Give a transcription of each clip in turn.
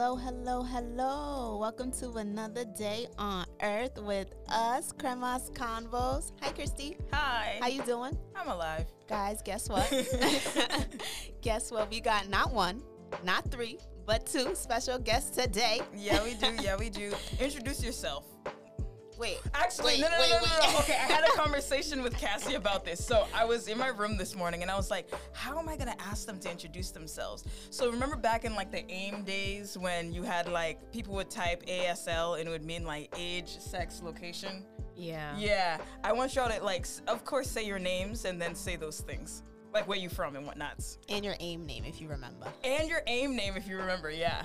Hello, hello, hello. Welcome to another day on Earth with us, Kremas Convos. Hi, Christy. Hi. How you doing? I'm alive. Guys, guess what? guess what? We got not one, not three, but two special guests today. Yeah, we do. Yeah, we do. Introduce yourself. Wait, Actually, wait, no, no, wait, no, no, wait. no. Okay, I had a conversation with Cassie about this. So I was in my room this morning and I was like, how am I gonna ask them to introduce themselves? So remember back in like the AIM days when you had like people would type ASL and it would mean like age, sex, location? Yeah. Yeah. I want y'all to like, of course, say your names and then say those things. Like where you from and whatnots. And your AIM name, if you remember. And your AIM name if you remember, yeah.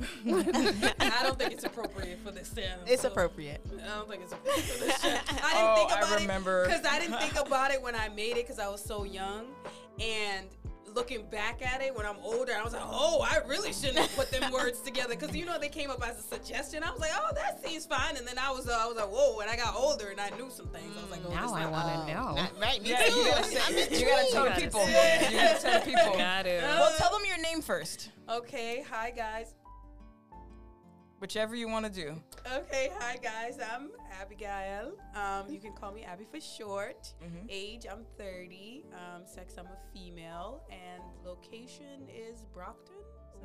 Oh my. I don't think it's appropriate for this channel. It's so- appropriate. I don't think it's appropriate for this channel. I didn't Oh, think I about remember. it because I didn't think about it when I made it because I was so young, and looking back at it when I'm older, I was like, oh, I really shouldn't have put them words together because you know they came up as a suggestion. I was like, oh, that seems fine, and then I was, uh, I was like, whoa, and I got older and I knew some things. I was like, oh, Now I want Oh, to know. not- right, me Yeah, too. you gotta, I'm say, you gotta tell the gotta people. say You gotta tell people. Got it. Well, tell them your name first, Okay, hi guys. Whichever you want to do. Okay, hi guys. I'm Abigail. Um, you can call me Abby for short. Mhm. Age, I'm 30. Um, sex, I'm a female. And location is Brockton.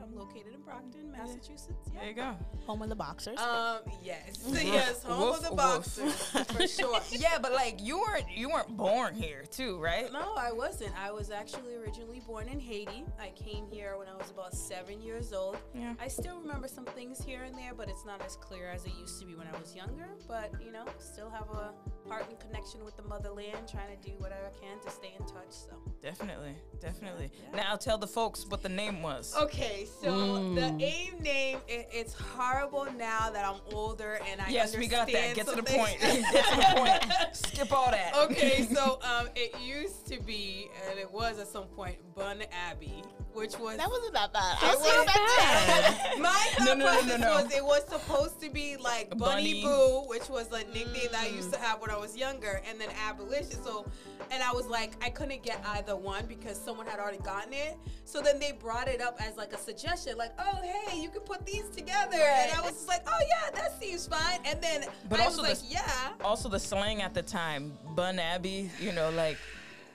So I'm located in Brockton, Massachusetts. Yeah. There you go. Home of the boxers. Um, yes, yes, home Woof, of the boxers for sure. Yeah, but like you weren't you weren't born here too, right? No, I wasn't. I was actually originally born in Haiti. I came here when I was about seven years old. Yeah. I still remember some things here and there, but it's not as clear as it used to be when I was younger. But you know, still have a heart and connection with the motherland, trying to do whatever I can to stay in touch. So. Definitely, definitely. Yeah. Now tell the folks what the name was. Okay, so the AIM name, it, it's horrible now that I'm older and I yes, we got that. understand Get to the point. Get to the point. Skip all that. okay, so um, it used to be, and it was at some point, Bun Abbey, which was that wasn't that bad. I was wasn't expecting- My thought No, no, no, process no, no. was it was supposed to be like Bunny. Bunny, Boo, which was a nickname that I used to have when I was younger, and then Abolition. So, and I was like, I couldn't get either one because someone had already gotten it. So then they brought it up as like a suggestion, like, oh hey, you can put these together, and I was just like, oh yeah, that seems fine. And then But I also was like, the- yeah. Also the slang at the time, Bun Abbey. You know, like,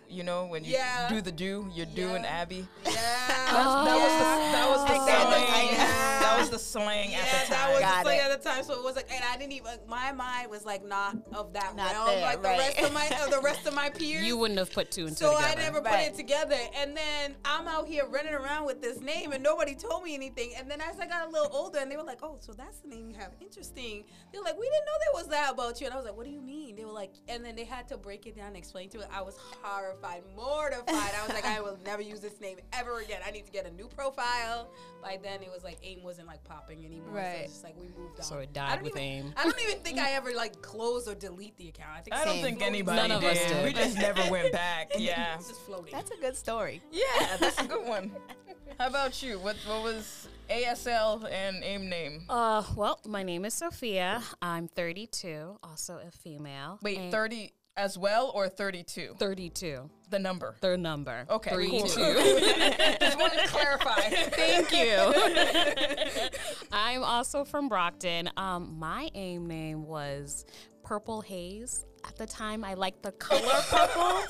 you know when you Yeah. do the do, you're doing Yeah. Abbey. Yeah, That was the oh. that was the I got it, I slang. got. That was the slang at the time. that time. was Got the thing it. at the time. So it was like, and I didn't even. My mind was like not of that Not realm, there, like right. the rest of my of the rest of my peers. You wouldn't have put two and two so together. I never put it together, and then I'm out here running around with this name, and nobody told me anything. And then as I got a little older, and they were like, "Oh, so that's the name you have? Interesting." They were like, "We didn't know there was that about you," and I was like, "What do you mean?" They were like, and then they had to break it down and explain to it. I was horrified, mortified. I was like, "I will never use this name ever again. I need to get a new profile." By then, it was like AIM wasn't like popping anymore. Right. So Right. it's just like we moved on. So it died with even- AIM. I don't even think I ever like close or delete the account. I think I don't think anybody None of us did. We just never went back. Yeah. It's just floating. That's a good story. Yeah, that's a good one. How about you? What what was ASL and AIM name? Uh, well, my name is Sophia. I'm 32, also a female. Wait, And 30 as well or 32? 32. The number. Their number. Okay, Three, cool. two. Just wanted to clarify. Thank you. I'm also from Brockton. Um, my AIM name was Purple Haze. At the time, I liked the color purple.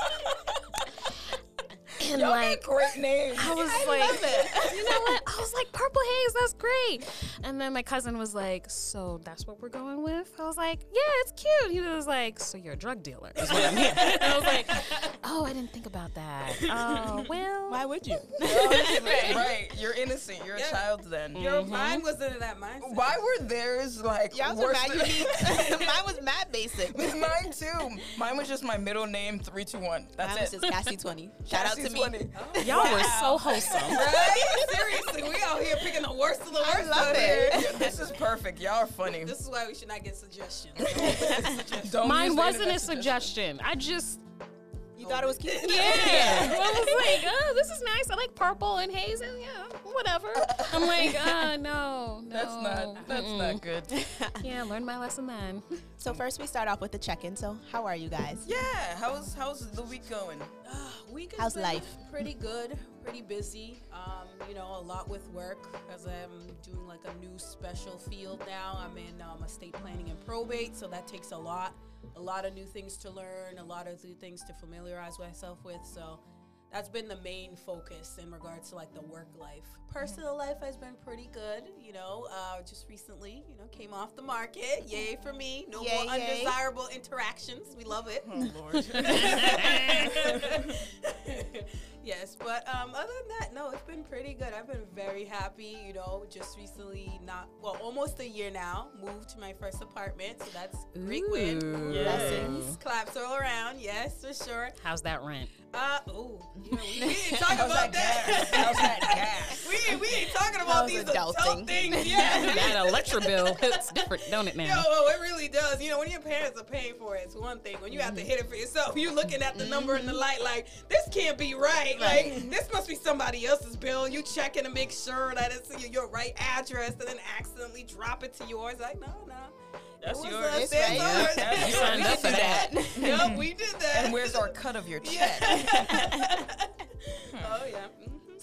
and Y'all like, got great names. I was like, you know what? I was like, Purple Haze, that's great. And then my cousin was like, so that's what we're going with? I was like, yeah, it's cute. He was like, so you're a drug dealer, is what I'm hearing. And I was like, oh, I didn't think about that. Oh, well. Why would you? right, you're innocent. You're Yeah. a child then. Mm-hmm. Your mind wasn't in that mindset. Why were theirs like Y'all worse were mad than- Mine was mad basic. Mine too. Mine was just my middle name, three two one. That's Mine was it. just Cassie twenty. Shout out Cassie to me. 20. Y'all were so wholesome. Right? Seriously, we out here picking the worst of the worst. I love out it. here. This is perfect. Y'all are funny. This is why we should not get suggestions. Don't listen to suggestions. Mine wasn't a internet suggestion. I just, You thought it was cute? yeah. I was like, oh, this is nice. I like purple and haze and yeah, whatever. I'm like, oh, no, no. That's not. That's mm-mm. not good. Yeah, learned my lesson then. So first we start off with the check-in. So how are you guys? Yeah. How's how's the week going? Uh, week has How's been life? Pretty good, pretty busy. Um, you know, a lot with work as I'm doing like a new special field now. I'm in um, estate planning and probate, so that takes a lot, a lot of new things to learn, a lot of new things to familiarize myself with. So that's been the main focus in regards to like the work life. Personal life has been pretty good, you know. Uh, just recently, you know, came off the market. Yay for me! No Yay, more yay. undesirable interactions. We love it. Oh Lord. yes, but um, other than that, no, it's been pretty good. I've been very happy. You know, just recently, not well, almost a year now, moved to my first apartment, so that's a great win. Yeah. Blessings. Claps all around. Yes, for sure. How's that rent? Uh oh, you know, we, we ain't talking How's about that that. gas? How's that gas? we ain't, we ain't talking about these adult things. Yeah. that electric bill hits different, don't it now? Yo, oh, it really does. You know, when your parents are paying for it, it's one thing. When you have to mm-hmm. hit it for yourself, you looking at the number in the mm-hmm. light like, this can't be right. Like, this must be somebody else's bill. You checking to make sure that it's your- your right address and then accidentally drop it to yours. Like, no, no. That's yours. us. It's It's right. ours. That's You signed up for that. Yep, we did that. And where's our cut of your check? Yeah. oh, yeah.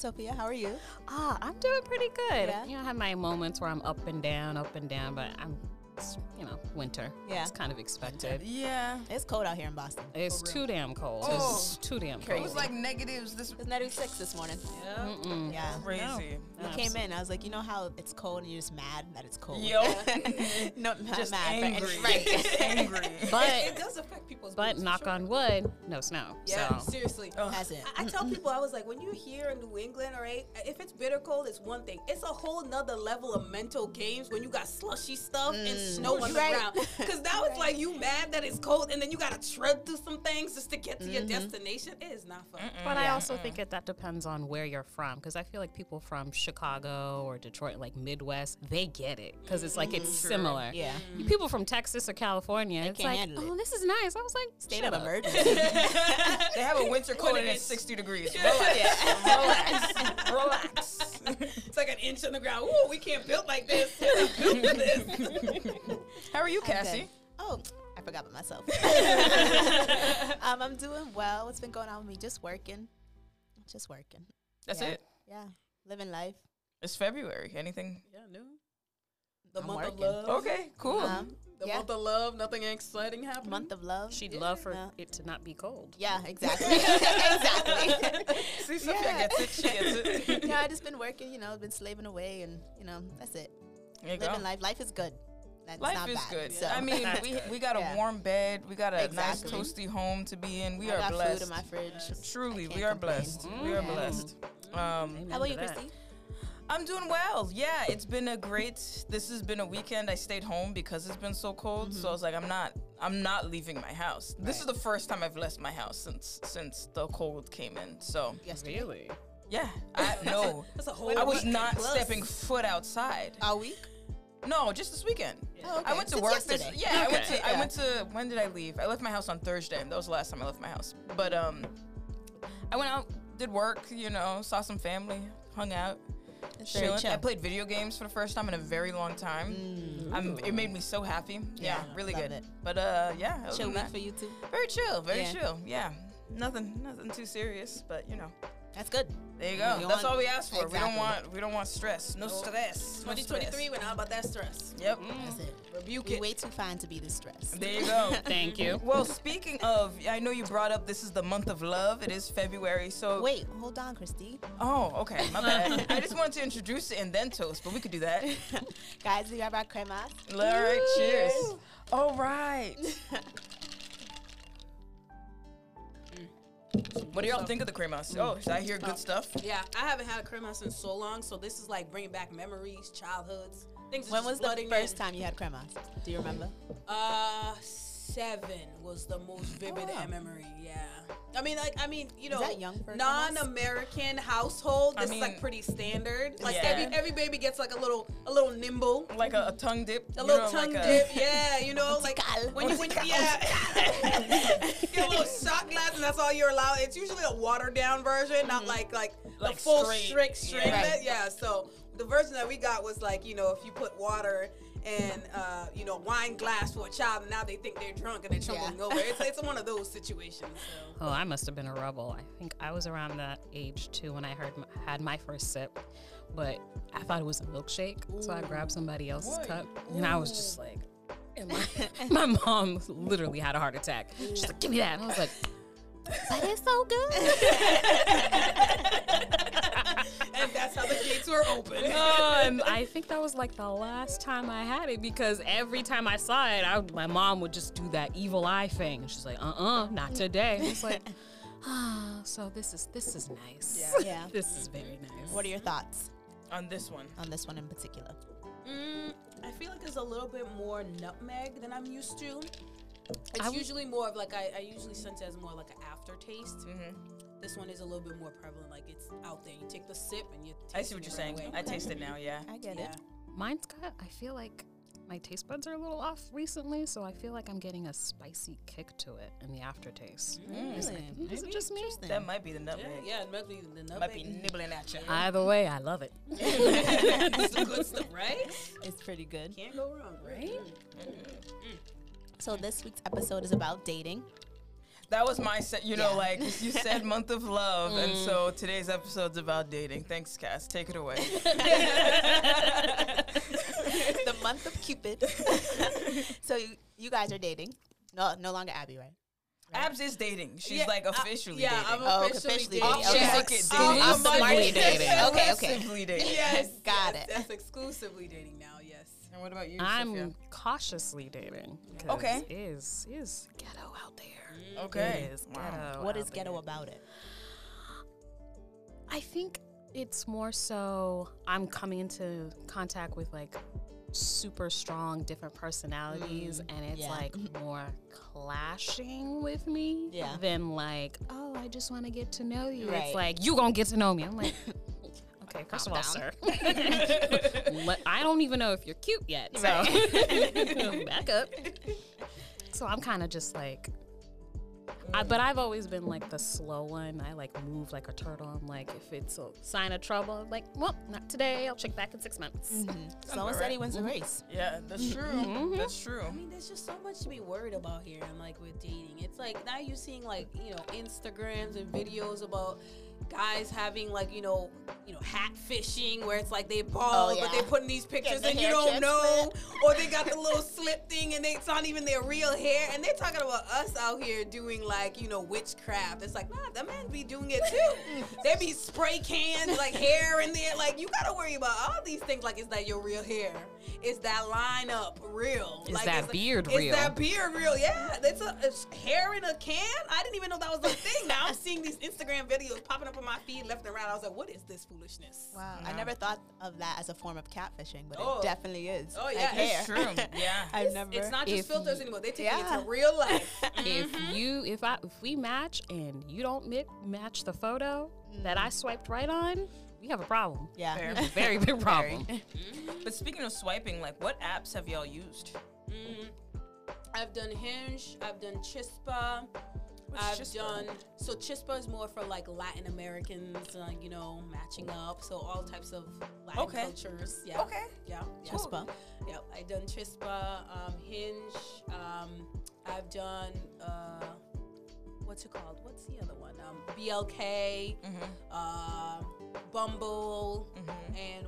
Sophia, how are you? Ah, I'm doing pretty good. Yeah? You know, I have my moments where I'm up and down, up and down, but I'm, it's, you know, winter. Yeah. It's kind of expected. Yeah. It's cold out here in Boston. It's too damn cold. Oh. It's too damn cold. It was like negatives this It's 96 this morning. Yeah. Mm-mm. Yeah. crazy. We came in. I was like, you know how it's cold and you're just mad that it's cold. Yo. no, not Just mad, but angry. it's right. Just angry. it But, does affect people's but knock sure. on wood, no snow. Yeah, So. seriously. Oh. That's it. I, I tell people, I was like, when you're here in New England, all right, if it's bitter cold, it's one thing. It's a whole nother level of mental games when you got slushy stuff and mm. snow on the Right. ground. Because now it's like you mad that it's cold and then you got to tread through some things just to get to your mm-hmm. destination. It is not fun. But I Yeah. also think that that depends on where you're from, because I feel like people from Chicago or Detroit, like Midwest, they get it, because it's like it's similar. Yeah. You people from Texas or California, it's like, handle it. oh, this is nice. I was like, State of emergency. They have a winter coat and it's 60 degrees. Relax. Relax. Relax. It's like an inch on the ground. Ooh, we can't build like this. Built for this. How are you, Cassie? Oh, I forgot about myself. um, I'm doing well. What's been going on with me? Just working. Just working. That's Yeah. it. Yeah. Living life. It's February. Anything? Yeah, no. The I'm month of love. Okay, cool. Um, The yeah. month of love. Nothing exciting happened. month of love. She'd love for Yeah. it to not be cold. Yeah, exactly. exactly. See, Sophia Yeah. gets it. She gets it. yeah, I just been working, you know, been slaving away and, you know, that's it. There you go. Living life. Life is good. That's Life not is bad. good. So. I mean, we we got a Yeah. warm bed. We got a Exactly. nice toasty home to be in. We I are got blessed. food in my fridge. Truly, I we can't are complain. blessed. We are Yeah. blessed. Um, How about you, that. Christy? I'm doing well. Yeah, it's been a great. This has been a weekend. I stayed home because it's been so cold. So I was like, I'm not. I'm not leaving my house. This is the first time I've left my house since since the cold came in. So Yesterday. Really? yeah, I no. That's a whole I was week not plus. stepping foot outside. All week? No, just this weekend. Oh, okay. I went to Since work yesterday. this. Yeah, I went Okay. to. I went to. When did I leave? I left my house on Thursday. and That was the last time I left my house. But um, I went out, did work. You know, saw some family, hung out. Chilling. I played video games for the first time in a very long time. I'm, it made me so happy. Yeah, Yeah, really good. it. But uh, yeah, Chill week that, for you too. very chill, very Yeah. chill. Yeah, nothing, nothing too serious. But you know, That's good. there you go. You That's want- all we ask for. We don't want, we don't want stress. No stress. No 2023, stress. we're not about that stress. Yep. That's mm. it. Rebuke You're it. way too fine to be this stressed. There you go. Thank you. Well, speaking of, I know you brought up this is the month of love. It is February, so Wait, hold on, Christy. Oh, okay, my bad. I just wanted to introduce it and then toast, but we could do that. Guys, we have our kremas. All right, cheers. All right. What do y'all think of the kremas? Oh, I hear good stuff. Yeah, I haven't had a crema in so long, so this is like bringing back memories, childhoods. Things When was the first in. time you had cremas? Do you remember? Uh, seven was the most vivid Oh. memory. Yeah, I mean, like, I mean, you know, non-American household. I This is like pretty standard. Like yeah. every every baby gets like a little a little nimble. Like a, a tongue dip. A little know, tongue like a- dip, yeah, you know, like when you, when you yeah, get a little shot glass, and that's all you're allowed. It's usually a watered down version, not like like, Like the full straight, strict straight. yeah. Yeah. yeah. So the version that we got was like, you know, if you put water and uh, you know wine glass for a child, and now they think they're drunk and they're tumbling Yeah. over. It's it's one of those situations. So. Oh, I must have been a rebel. I think I was around that age too when I heard had my first sip, but I thought it was a milkshake, so I grabbed somebody else's cup, and I was just like, my, my mom literally had a heart attack. She's like, "Give me that," and I was like, "But it's so good." and that's how the gates were open. um, I think that was like the last time I had it because every time I saw it, I, my mom would just do that evil eye thing. And she's like, "Uh, uh not today." It's like, ah, so this is this is nice. Yeah. Yeah. this is very nice. What are your thoughts On this one. on this one in particular? Mm, I feel like it's a little bit more nutmeg than I'm used to. It's I would- usually more of like I, I usually sense it as more like an aftertaste. Mm-hmm. This one is a little bit more prevalent. Like it's out there. You take the sip and you. I see what you're saying. I taste it now. Yeah. I get Yeah. it. Mine's got. I feel like my taste buds are a little off recently, so I feel like I'm getting a spicy kick to it in the aftertaste. Mm. Is, it- Really? is it just me? Interesting. That might be the nutmeg. yeah, it might be the nutmeg. Might be nibbling at you. Either way, I love it. it's the good stuff, right? It's pretty good. Can't go wrong, right? Mm-hmm. Mm. So this week's episode is about dating. That was my set. You know, Yeah. like you said, month of love, and so today's episode's about dating. Thanks, Cass. Take it away. the month of Cupid. so you, you guys are dating. No, no longer Abby, right? Abs is dating. She's Yeah, like uh, officially yeah, dating. I'm Oh, officially, officially dating. dating. Okay. like it Oh, dating. Exclusively dating. Okay, okay. Exclusively dating. Yes, Got yes, it. That's exclusively dating now. Yes. And what about you, I'm Sophia? cautiously dating. Okay. It is it is ghetto out there. Okay. It is Wow. ghetto. What out is ghetto there. about it? I think it's more so I'm coming into contact with like super strong different personalities mm. and it's yeah. like more clashing with me Yeah. than like oh I just want to get to know you. Right. It's like you gonna get to know me. I'm like okay, first of all, down. sir, let- I don't even know if you're cute yet. So back up. So I'm kind of just like I, but I've always been like the slow one. I like move like a turtle. I'm like, if it's a sign of trouble, I'm like, well, not today. I'll check back in six months. Slow and steady wins the race. Yeah, that's true. Mm-hmm. That's true. I mean, there's just so much to be worried about here. And like with dating, it's like now you're seeing like you know Instagrams and videos about guys having like you know you know hat fishing where it's like they oh, bald but yeah. they're putting these pictures the and you don't know. transplant. or they got the little slip thing and they, it's not even their real hair. And they're talking about us out here doing like you know witchcraft. It's like nah the men be doing it too. They be spray cans like hair in there. Like you gotta worry about all these things. Like is that your real hair? Is that lineup real? Is like, that beard is real? Is that beard real? Yeah. It's a it's hair in a can? I didn't even know that was a thing. Now I'm seeing these Instagram videos popping up on my feet left and right I was like what is this foolishness Wow. I never thought of that as a form of catfishing, but Oh. it definitely is. Oh, yeah. hair. It's true. Yeah. I've It's, never. it's not just filters you- anymore. They take Yeah. it to real life. if you if I if we match and you don't mi- match the photo that I swiped right on, we have a problem. yeah. Fair. A very big problem. But speaking of swiping, like, what apps have y'all used? Mm. I've done Hinge. I've done Chispa. What's I've Chispa? done so. Chispa is more for like Latin Americans, uh, you know, matching up. So all types of Latin Okay. cultures. Yeah. Okay. Yeah. yeah. Chispa. Yeah. I've done Chispa, um, Hinge. Um, I've done uh, what's it called? What's the other one? Um, BLK. Mm-hmm. uh, Bumble, Mhm. and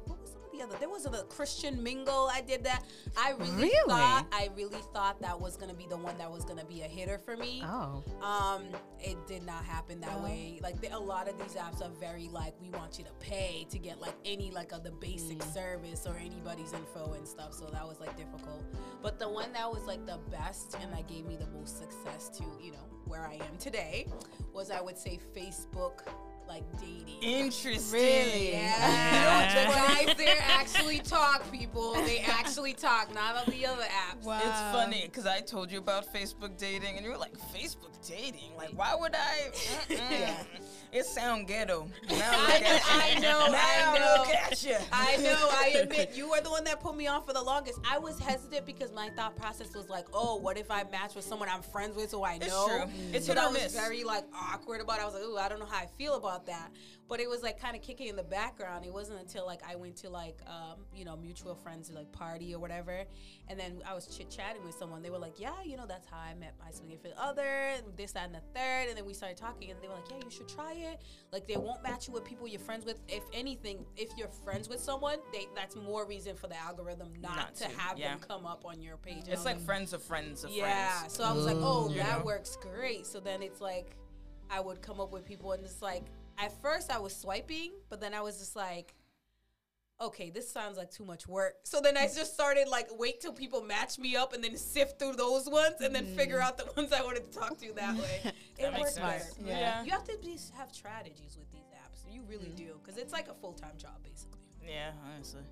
the other? There was a Christian Mingle. I did that. I really, Really? thought I really thought that was gonna be the one that was gonna be a hitter for me. Oh. Um, it did not happen that way. Like the, a lot of these apps are very like we want you to pay to get like any like of the basic service or anybody's info and stuff. So that was like difficult. But the one that was like the best and that gave me the most success to you know where I am today was I would say Facebook like dating. Interesting. Really? Yeah, the guys there actually talk, people. They actually talk, not on the other apps. Wow. It's funny because I told you about Facebook dating, and you were like, "Facebook dating? Like, why would I?" Mm-mm. It sound ghetto. Now I, look I know, Now I know. look at you. I know, I admit, you are the one that put me on for the longest. I was hesitant because my thought process was like, oh, what if I match with someone I'm friends with so I know. It's know? true. It's so hit or that was miss. very like awkward about. I was like, ooh, I don't know how I feel about about that. But it was like kind of kicking in the background. It wasn't until like I went to like um, you know mutual friends like party or whatever, and then I was chit chatting with someone. They were like, yeah, you know that's how I met my significant other, and this, that, and the third. And then we started talking, and they were like, yeah, you should try it. Like they won't match you with people you're friends with. If anything, if you're friends with someone, they that's more reason for the algorithm not, Not to, to, have yeah. them come up on your page. It's like friends of friends of yeah. friends. So I was like, oh, You that know? works great. So then it's like I would come up with people, and it's like at first I was swiping, but then I was just like. Okay, this sounds like too much work. So then I just started like wait till people match me up and then sift through those ones and then figure out the ones I wanted to talk to that way. That it makes works sense. better. Yeah. Yeah. You have to be, have strategies with these apps. You really do because it's like a full time job basically. Yeah, honestly.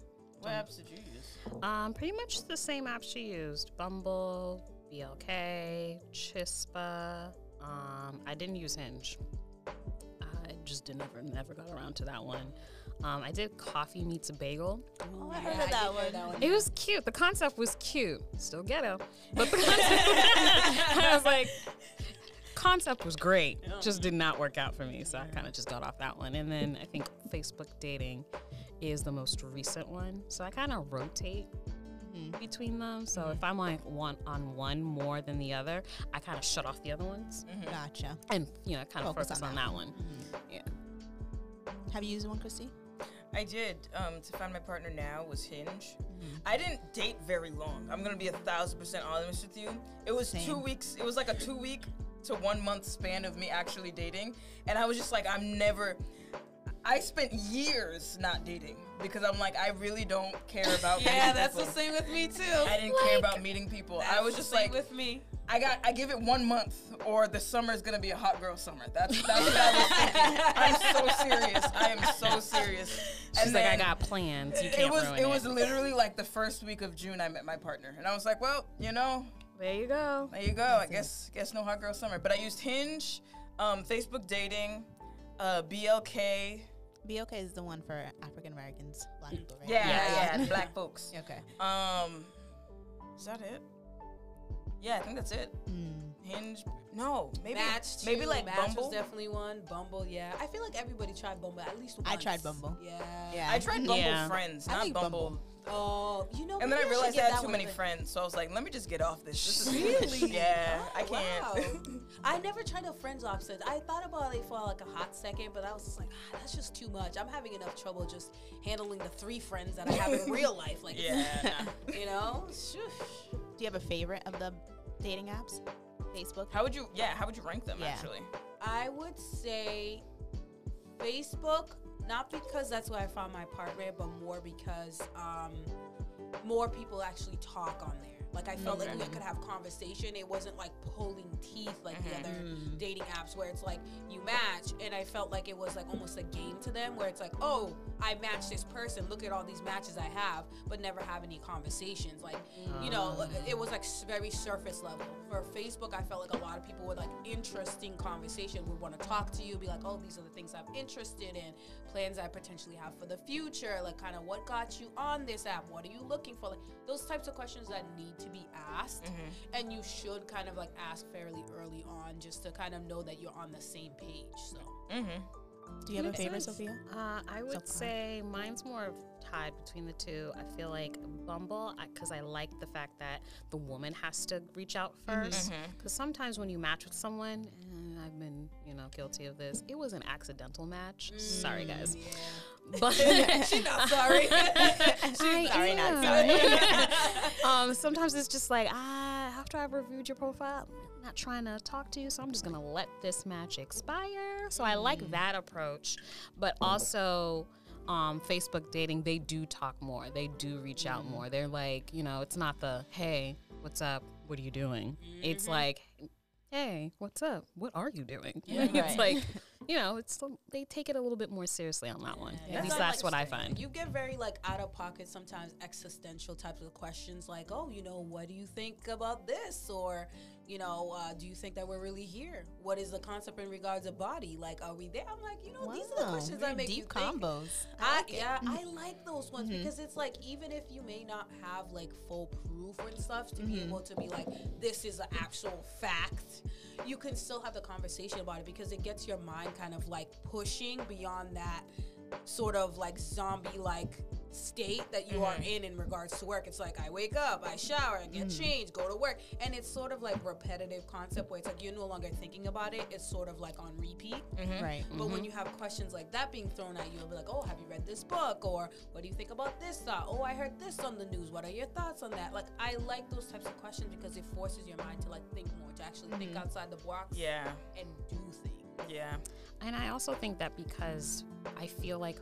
What apps did you use? Um, pretty much the same apps she used: Bumble, BLK, Chispa. Um, I didn't use Hinge. I just did never never got around to that one. Um, I did Coffee Meets a Bagel. Oh, I heard of that one. It was cute. The concept was cute. Still ghetto, but the concept. I was like, concept was great. Just did not work out for me, so I kind of just got off that one. And then I think Facebook dating is the most recent one, so I kind of rotate between them. So if I'm like one on one more than the other, I kind of shut off the other ones Gotcha. and you know kind of Focus focus, on on, that that one. Yeah. Have you used one, Christy? I did. Um, to find my partner now was Hinge. Mm-hmm. I didn't date very long. I'm gonna be a thousand percent honest with you. It was two weeks. It was like a two week to one month span of me actually dating, and I was just like, I'm never. I spent years not dating because I'm like, I really don't care about. Yeah, meeting that's the same with me too. I didn't care about meeting people. I was just like, with me. I got I give it one month or the summer is gonna be a hot girl summer. That's that's what I was thinking. I'm so serious. I am so serious. She's like, I got plans. You it can't was ruin it It was literally like the first week of June I met my partner. And I was like, well, you know, There you go. there you go. I guess guess no hot girl summer. But I used Hinge, um, Facebook dating, uh, BLK. BLK is the one for African Americans, black people, right? Yeah, Yeah. yeah, black folks. Okay. Um is that it? Yeah, I think that's it. Mm. Hinge. No, maybe Match maybe like Match Bumble. was definitely one. Bumble, yeah. I feel like everybody tried Bumble at least once. I tried Bumble. Yeah. Yeah. I tried Bumble Yeah. Friends, not like Bumble. Bumble. Oh, you know. And then I realized I had that too many friends, so I was like, let me just get off this. This is Really? yeah, I can't. I never tried a friends option. I thought about it for like a hot second, but I was just like, ah, that's just too much. I'm having enough trouble just handling the three friends that I have in real life. Like, yeah, you know, Shush. Do you have a favorite of the dating apps? Facebook. How would you? Yeah, how would you rank them Yeah. actually? I would say Facebook, not because that's where I found my partner, but more because um, more people actually talk on there. Like I felt like we could have conversation. It wasn't like pulling teeth like the mm-hmm. other mm. dating apps where it's like you match, and I felt like it was like almost a game to them where it's like, oh, I matched this person. Look at all these matches I have, but never have any conversations. Like you know, ah. it was like very surface level. For Facebook, I felt like a lot of people with like interesting conversation would want to talk to you, be like, oh, these are the things I'm interested in, plans I potentially have for the future, like kind of what got you on this app, what are you looking for, like those types of questions that need to be asked, and you should kind of like ask fairly early on just to kind of know that you're on the same page. So. Do you have a Makes favorite, sense. Sophia? Uh, I would far. say mine's more of tied between the two. I feel like Bumble, because I, like the fact that the woman has to reach out mm-hmm. first. Mm-hmm. Because sometimes when you match with someone, and I've been, you know, guilty of this, it was an accidental match. Mm, sorry, guys. But She's not sorry. I sorry, not am. um, sometimes it's just like, ah, after I've reviewed your profile, I'm not trying to talk to you, so I'm just gonna let this match expire. So I like mm. that approach, but also. Um, Facebook dating, they do talk more. They do reach out more. They're like, you know, it's not the hey, what's up? What are you doing? It's like, hey, what's up? What are you doing? Right. it's like, you know, it's they take it a little bit more seriously on that one. At least not that's like what I find. You get very like out of pocket sometimes existential types of questions like, oh, you know, what do you think about this? Or you know, uh, do you think that we're really here? What is the concept in regards to body? Like, are we there? I'm like, you know, these are the questions very that make deep you think. combos. I, like it. Mm-hmm. yeah, I like those ones because it's like even if you may not have like full proof and stuff to be Mm-hmm. able to be like this is an actual fact, you can still have the conversation about it because it gets your mind kind of like pushing beyond that sort of like zombie like state that you are mm-hmm. in in regards to work. It's like I wake up, I shower, I get mm. changed, go to work, and it's sort of like repetitive concept where it's like you're no longer thinking about it. It's sort of like on repeat. Mm-hmm. Right. But mm-hmm. when you have questions like that being thrown at you, you'll be like, "Oh, have you read this book?" Or "What do you think about this thought?" "Oh, I heard this on the news. What are your thoughts on that?" Like, I like those types of questions because it forces your mind to like think more, to actually think outside the box, Yeah. and do things. Yeah. And I also think that because I feel like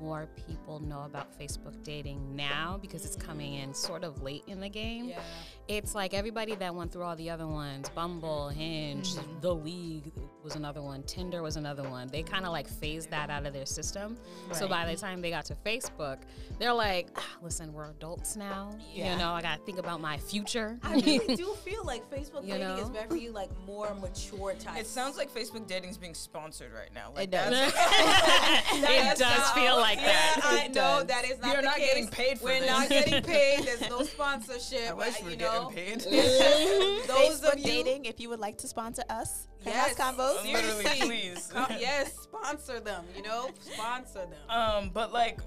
more people know about Facebook dating now because it's coming in sort of late in the game. Yeah. It's like everybody that went through all the other ones Bumble, Hinge, The League was another one, Tinder was another one. They kind of like phased that out of their system. So by the time they got to Facebook, they're like, "Ah, listen, we're adults now. Yeah. You know, I got to think about my future. I really do feel like Facebook You dating is know? very like more mature type. It sounds like Facebook dating is being sponsored right now. Like It does. that's- it does feel like yeah, that. I It know does. that is not We are the not case. getting paid for We're this. not getting paid. There's no sponsorship. I wish uh, we you were know. getting paid. Those Facebook of you, dating. If you would like to sponsor us, Yes. Penthouse combos. Literally, Seriously. please. Com- yes, sponsor them. You know, sponsor them. Um, but like,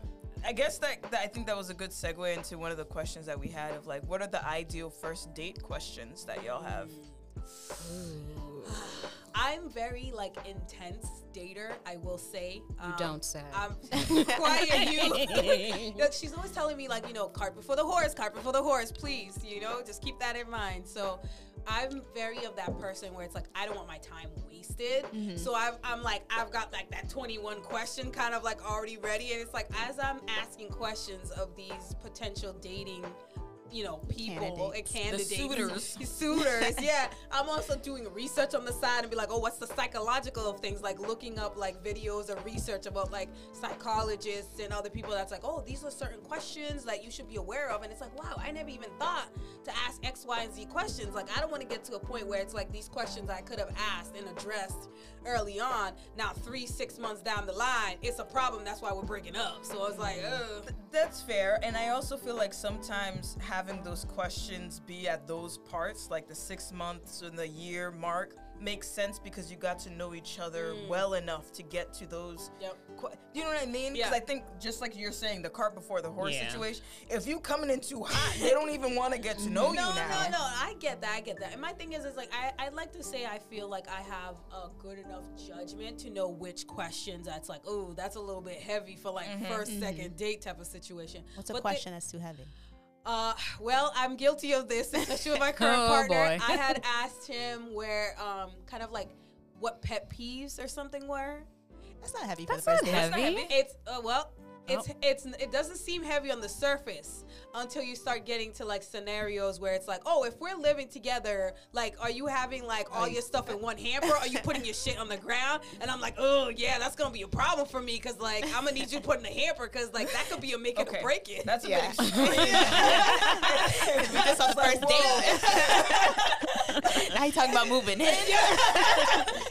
I guess that, that I think that was a good segue into one of the questions that we had of like, what are the ideal first date questions that y'all have? I'm very like intense dater. I will say. You Um, don't say. I'm quiet. You. She's always telling me like you know cart before the horse, cart before the horse. Please, you know, just keep that in mind. So. I'm very of that person where it's like I don't want my time wasted. So I've, I'm like I've got like that 21 question kind of like already ready, and it's like as I'm asking questions of these potential dating, you know, people and Candidates. The candidates, suitors. suitors. yeah, I'm also doing research on the side and be like, oh, what's the psychological of things? Like looking up like videos or research about like psychologists and other people. That's like, oh, these are certain questions that you should be aware of. And it's like, wow, I never even thought to ask X, Y, and Z questions. Like, I don't want to get to a point where it's like these questions I could have asked and addressed early on. Now, three, six months down the line, it's a problem. That's why we're breaking up. So I was like, mm. ugh. That's fair. And I also feel like sometimes having those questions be at those parts, like the six months and the year mark, makes sense because you got to know each other mm. well enough to get to those. Yep. que- you know what I mean? Because Yeah. I think just like you're saying, the cart before the horse Yeah. situation. If you coming in too hot, they don't even want to get to know no, you now. No, no, I get that. I get that. And my thing is, is like I, I'd like to say I feel like I have a good enough judgment to know which questions that's like, oh, that's a little bit heavy for like mm-hmm. first, mm-hmm. second date type of situation. What's a But the- question that's too heavy? Uh, well, I'm guilty of this, especially with my current Oh, partner. boy. I had asked him where, um, kind of like what pet peeves or something were. That's not heavy That's for the first not date. heavy. heavy. It's uh, well, it's Oh. it's it doesn't seem heavy on the surface until you start getting to like scenarios where it's like, oh, if we're living together, like, are you having like all your stuff in one hamper? Or are you putting your shit on the ground? And I'm like, oh yeah, that's gonna be a problem for me because like I'm gonna need you to put in a hamper because like that could be a make it Okay. or break it. That's a Yeah. bit extreme. We just on the first date. now you talking about moving in.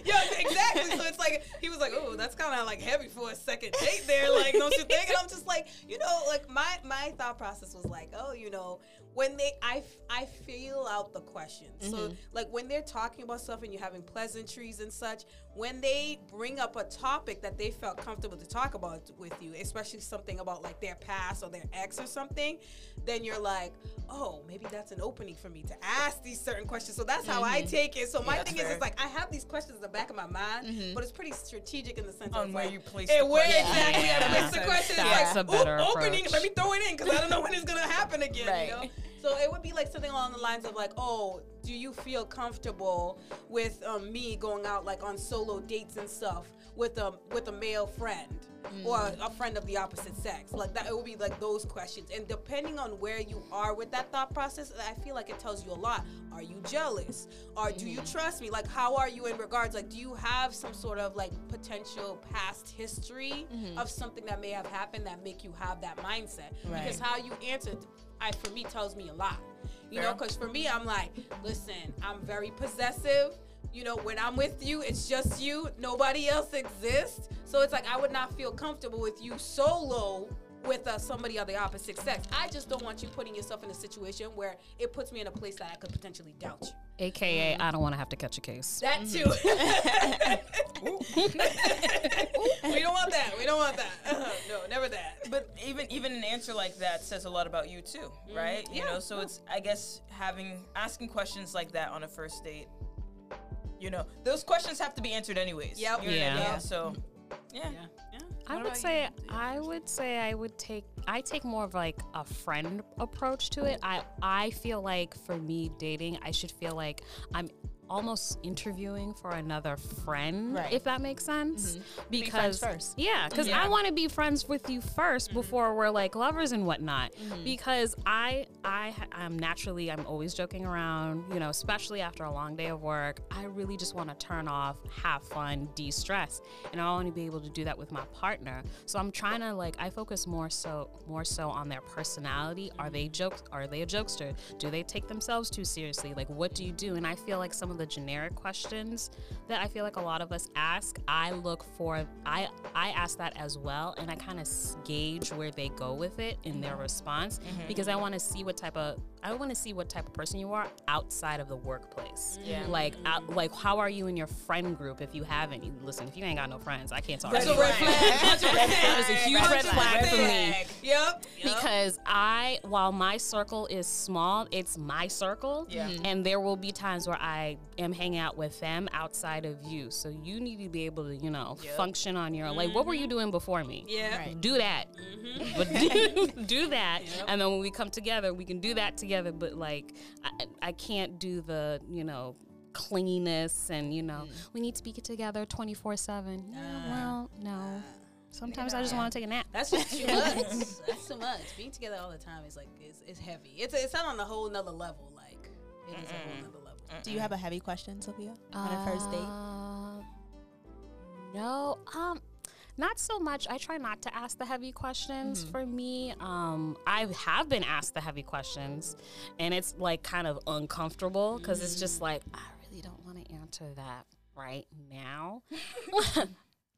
yeah, exactly. So it's like he was like, "Oh, that's kind of like heavy for a second date there." Like, don't you think? And I'm just like, you know, like my my thought process was like, oh, you know, when they I I feel out the questions. So mm-hmm. like when they're talking about stuff and you're having pleasantries and such, when they bring up a topic that they felt comfortable to talk about with you, especially something about like their past or their ex or something, then you're like, oh, maybe that's an opening for me to ask these certain questions. So that's how I mm-hmm. take it. So my that's thing is, fair. it's like I have these questions in the back of my mind, mm-hmm. but it's pretty strategic in the sense On of where like, you place and the where question. exactly Yeah. I place the question. That's It's a like, better opening, let me throw it in because I don't know when it's gonna happen again. Right. You know? So it would be like something along the lines of like, oh, do you feel comfortable with um, me going out like on solo dates and stuff with a with a male friend or mm. a friend of the opposite sex? Like that, it would be like those questions. And depending on where you are with that thought process, I feel like it tells you a lot. Are you jealous? Or do you mm. trust me? Like, how are you in regards? Like, do you have some sort of like potential past history mm-hmm. of something that may have happened that make you have that mindset? Right. Because how you answered, I for me tells me a lot. You know, because for me, I'm like, listen, I'm very possessive. You know, when I'm with you, it's just you. Nobody else exists. So it's like I would not feel comfortable with you solo with uh, somebody of the opposite sex. I just don't want you putting yourself in a situation where it puts me in a place that I could potentially doubt you. AKA, I don't want to have to catch a case. That mm-hmm. too. we don't want that. We don't want that. Uh-huh. no, never that. But even even an answer like that says a lot about you too, mm-hmm. right? You Yeah. know, so it's I guess having asking questions like that on a first date. You know, those questions have to be answered anyways. Yep. You know what Yeah. So, mm-hmm. yeah. Yeah. Yeah. I would say? I would say I would take I take more of like a friend approach to it. I I feel like for me dating, I should feel like I'm almost interviewing for another friend, Right. if that makes sense. Mm-hmm. Be Because first. yeah, because Yeah. I want to be friends with you 1st mm-hmm. before we're like lovers and whatnot. Mm-hmm. Because I I I'm naturally I'm always joking around, you know, especially after a long day of work. I really just want to turn off, have fun, de-stress, and I want to be able to do that with my partner. So I'm trying to like I focus more so more so on their personality. Are they jokes? Are they a jokester? Do they take themselves too seriously? Like what do you do? And I feel like some of the generic questions that I feel like a lot of us ask, I look for I I ask that as well and I kind of gauge where they go with it in their response mm-hmm. because I want to see what type of I want to see what type of person you are outside of the workplace. Mm. Yeah. Like out, like how are you in your friend group if you have any? Listen, if you ain't got no friends, I can't talk That's to a you. red flag. That is a huge red flag for me Yep. because I, while my circle is small, it's my circle. Yeah. Mhm. And there will be times where I am hanging out with them outside of you. So you need to be able to, you know, Yep. function on your own. Like, what were you mm-hmm. doing before me? Yeah. Right. Do that. Mm-hmm. But do, do that. And then when we come together, we can do that together. But like, I, I can't do the, you know, clinginess and, you know, we need to be together 24 7. Yeah, well, no. Sometimes I just want to take a nap. That's just too much. That's too much. Being together all the time is like it's, it's heavy. It's it's not on a whole nother level. Like it is a whole nother level. Do you have a heavy question, Sophia, on a first date? Uh, No, um, not so much. I try not to ask the heavy questions Mm-hmm. for me. Um, I have been asked the heavy questions, and it's like kind of uncomfortable because it's Mm. just like I really don't want to answer that right now.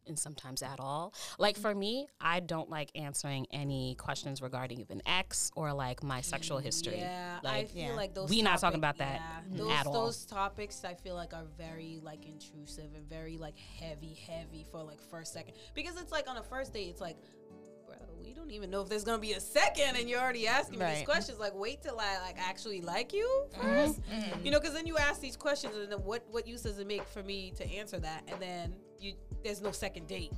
And sometimes at all. Like for me, I don't like answering any questions regarding even ex or like my sexual history. Yeah, I Like, feel yeah. like those. We not talking about that yeah, those, at all. Those topics I feel like are very like intrusive and very like heavy, heavy for like first second because it's like on a first date, it's like. Bro, we don't even know if there's gonna be a second, and you're already asking me these questions. Like, wait till I like actually like you Mm-hmm. 1st you know? Because then you ask these questions, and then what what use does it make for me to answer that? And then you there's no second date.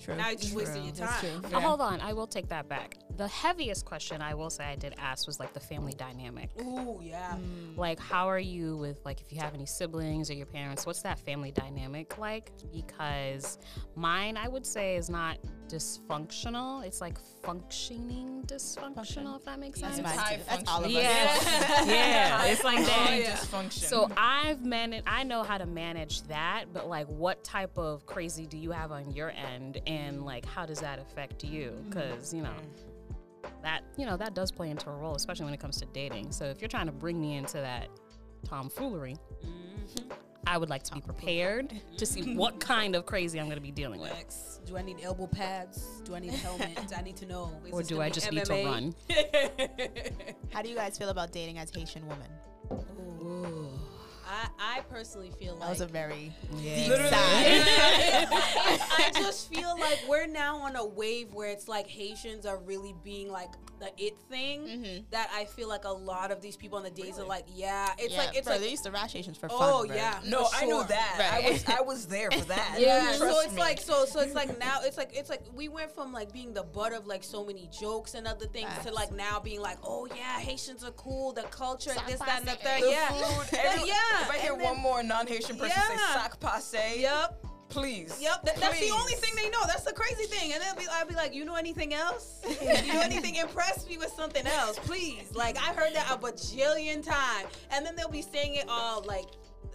True. Now you just wasted your time. true. Oh, hold on, I will take that back. The heaviest question I will say I did ask was like the family dynamic. Ooh, yeah. Like, how are you with like if you have any siblings or your parents? What's that family dynamic like? Because mine, I would say, is not dysfunctional. It's like functioning dysfunctional, if that makes sense. mine high. That's all of us. Yeah, yeah, it's like that. High yeah. Dysfunction. So I've managed. I know how to manage that, but like, what type of crazy do you have on your end, and like, how does that affect you? Mm-hmm. Because you know, mm. that you know that does play into a role, especially when it comes to dating. So if you're trying to bring me into that tomfoolery, mm-hmm. I would like to be prepared to see what kind of crazy I'm going to be dealing with. Lex, do I need elbow pads? Do I need a helmet? I need to know. Is Or do I be just need to run? How do you guys feel about dating as Haitian women? I, I personally feel like That was a very Yeah. deep Literally. sigh. I just feel like we're now on a wave where it's like Haitians are really being like the it thing Mm-hmm. that I feel like a lot of these people on the days are like, yeah, it's yeah, like it's bro, like they used to rash Haitians for fun. Oh bro. yeah, no, for I knew that. Right. I was I was there for that. Yeah, so it's me. like so so it's like now it's like it's like we went from like being the butt of like so many jokes and other things Facts. to like now being like, oh yeah, Haitians are cool, the culture, Sac this, that, and the third. yeah. food. Every, yeah. I hear then- one more non-Haitian person say sac passe, Yep. please. Yep, that, that's the only thing they know. That's the crazy thing. And then I'll be like, you know anything else? you know anything? Impress me with something else, please. Like I heard that a bajillion times, and then they'll be saying it all like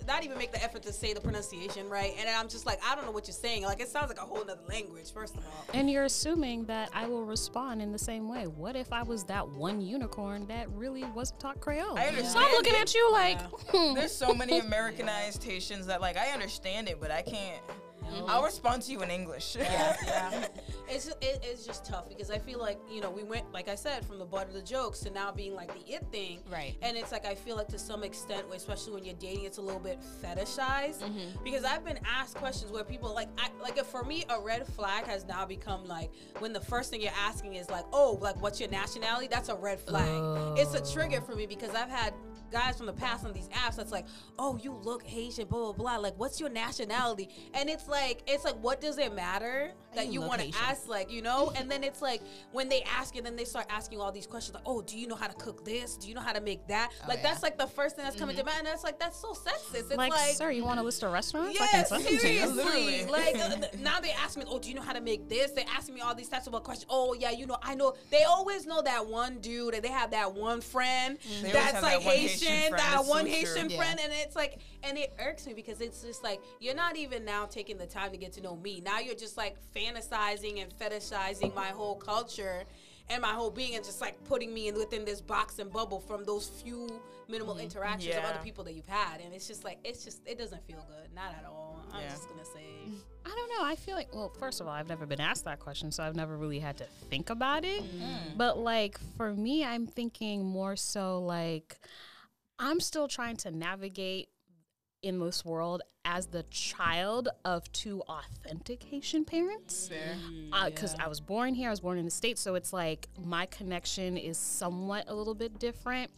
not even make the effort to say the pronunciation right, and I'm just like, I don't know what you're saying. Like it sounds like a whole other language. First of all, And you're assuming that I will respond in the same way. What if I was that one unicorn that really wasn't taught Creole? I So I'm looking it. at you like, hmm. There's so many Americanized Haitians that like I understand it, but I can't. Mm-hmm. I'll respond to you in English. yeah, yeah. It's just, it, it's just tough because I feel like you know we went like I said from the butt of the jokes to now being like the it thing, Right. And it's like I feel like to some extent, especially when you're dating, it's a little bit fetishized mm-hmm. because I've been asked questions where people like I, like if for me a red flag has now become like when the first thing you're asking is like oh like what's your nationality that's a red flag. It's a oh. trigger for me because I've had guys from the past on these apps that's like, oh, you look Haitian, blah blah blah. Like, what's your nationality? And it's like, it's like, what does it matter that you you want to ask? Like, you know? And then it's like when they ask you, then they start asking all these questions like, oh, do you know how to cook this? Do you know how to make that? Oh, like, yeah. that's like the first thing that's coming to mind. And that's like, that's so sexist. It's like, like, sir, you want a list of restaurants? I yeah, can to you. seriously. Like uh, now they ask me, oh, do you know how to make this? They ask me all these types of questions. Oh yeah, you know, I know. They always know that one dude, and they have that one friend always that's like that Haitian, Haitian friend. that It's so one true. Haitian Yeah. friend, and it's like, and it irks me because it's just like you're not even now taking the time to get to know me. Now you're just like fantasizing and fetishizing my whole culture. And my whole being, and just like putting me in within this box and bubble from those few minimal interactions of other people that you've had, and it's just like it's just it doesn't feel good, not at all. I'm Yeah. just gonna say. I don't know. I feel like, well, first of all, I've never been asked that question, so I've never really had to think about it. But like for me, I'm thinking more so like I'm still trying to navigate in this world as the child of two authentic Haitian parents. Because uh, I was born here, I was born in the States, so it's like my connection is somewhat a little bit different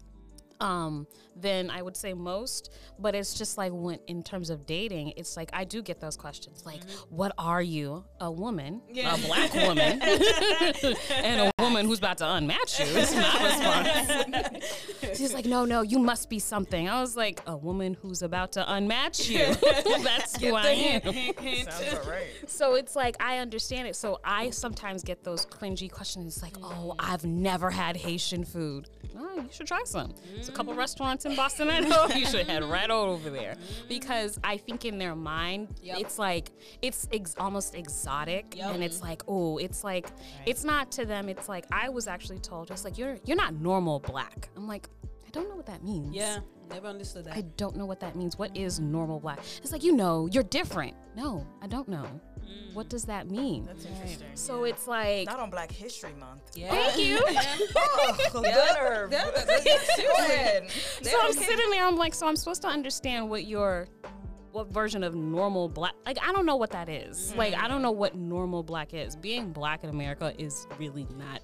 um than I would say most but it's just like when in terms of dating it's like I do get those questions like what are you a woman a black woman and a woman who's about to unmatch you is my response she's like no no you must be something I was like a woman who's about to unmatch you that's who I am Sounds about right. so it's like I understand it. So I sometimes get those cringy questions. It's like, oh, I've never had Haitian food. Oh, you should try some. There's a couple restaurants in Boston I know. You should head right over there because I think in their mind, Yep. it's like it's ex- almost exotic, Yep. and it's like, oh, it's like it's not to them. It's like I was actually told, it's like you're you're not normal black. I'm like, I don't know what that means. Yeah, never understood that. I don't know what that means. What is normal black? It's like, you know, you're different. No, I don't know. What does that mean? That's interesting. So it's like, Not on Black History Month. yeah. thank you. Oh, the. Yeah, that- Go ahead. so I'm sitting there, I'm like, so I'm supposed to understand what your what version of normal black like I don't know what that is. Like I don't know what normal black is. Being black in America is really not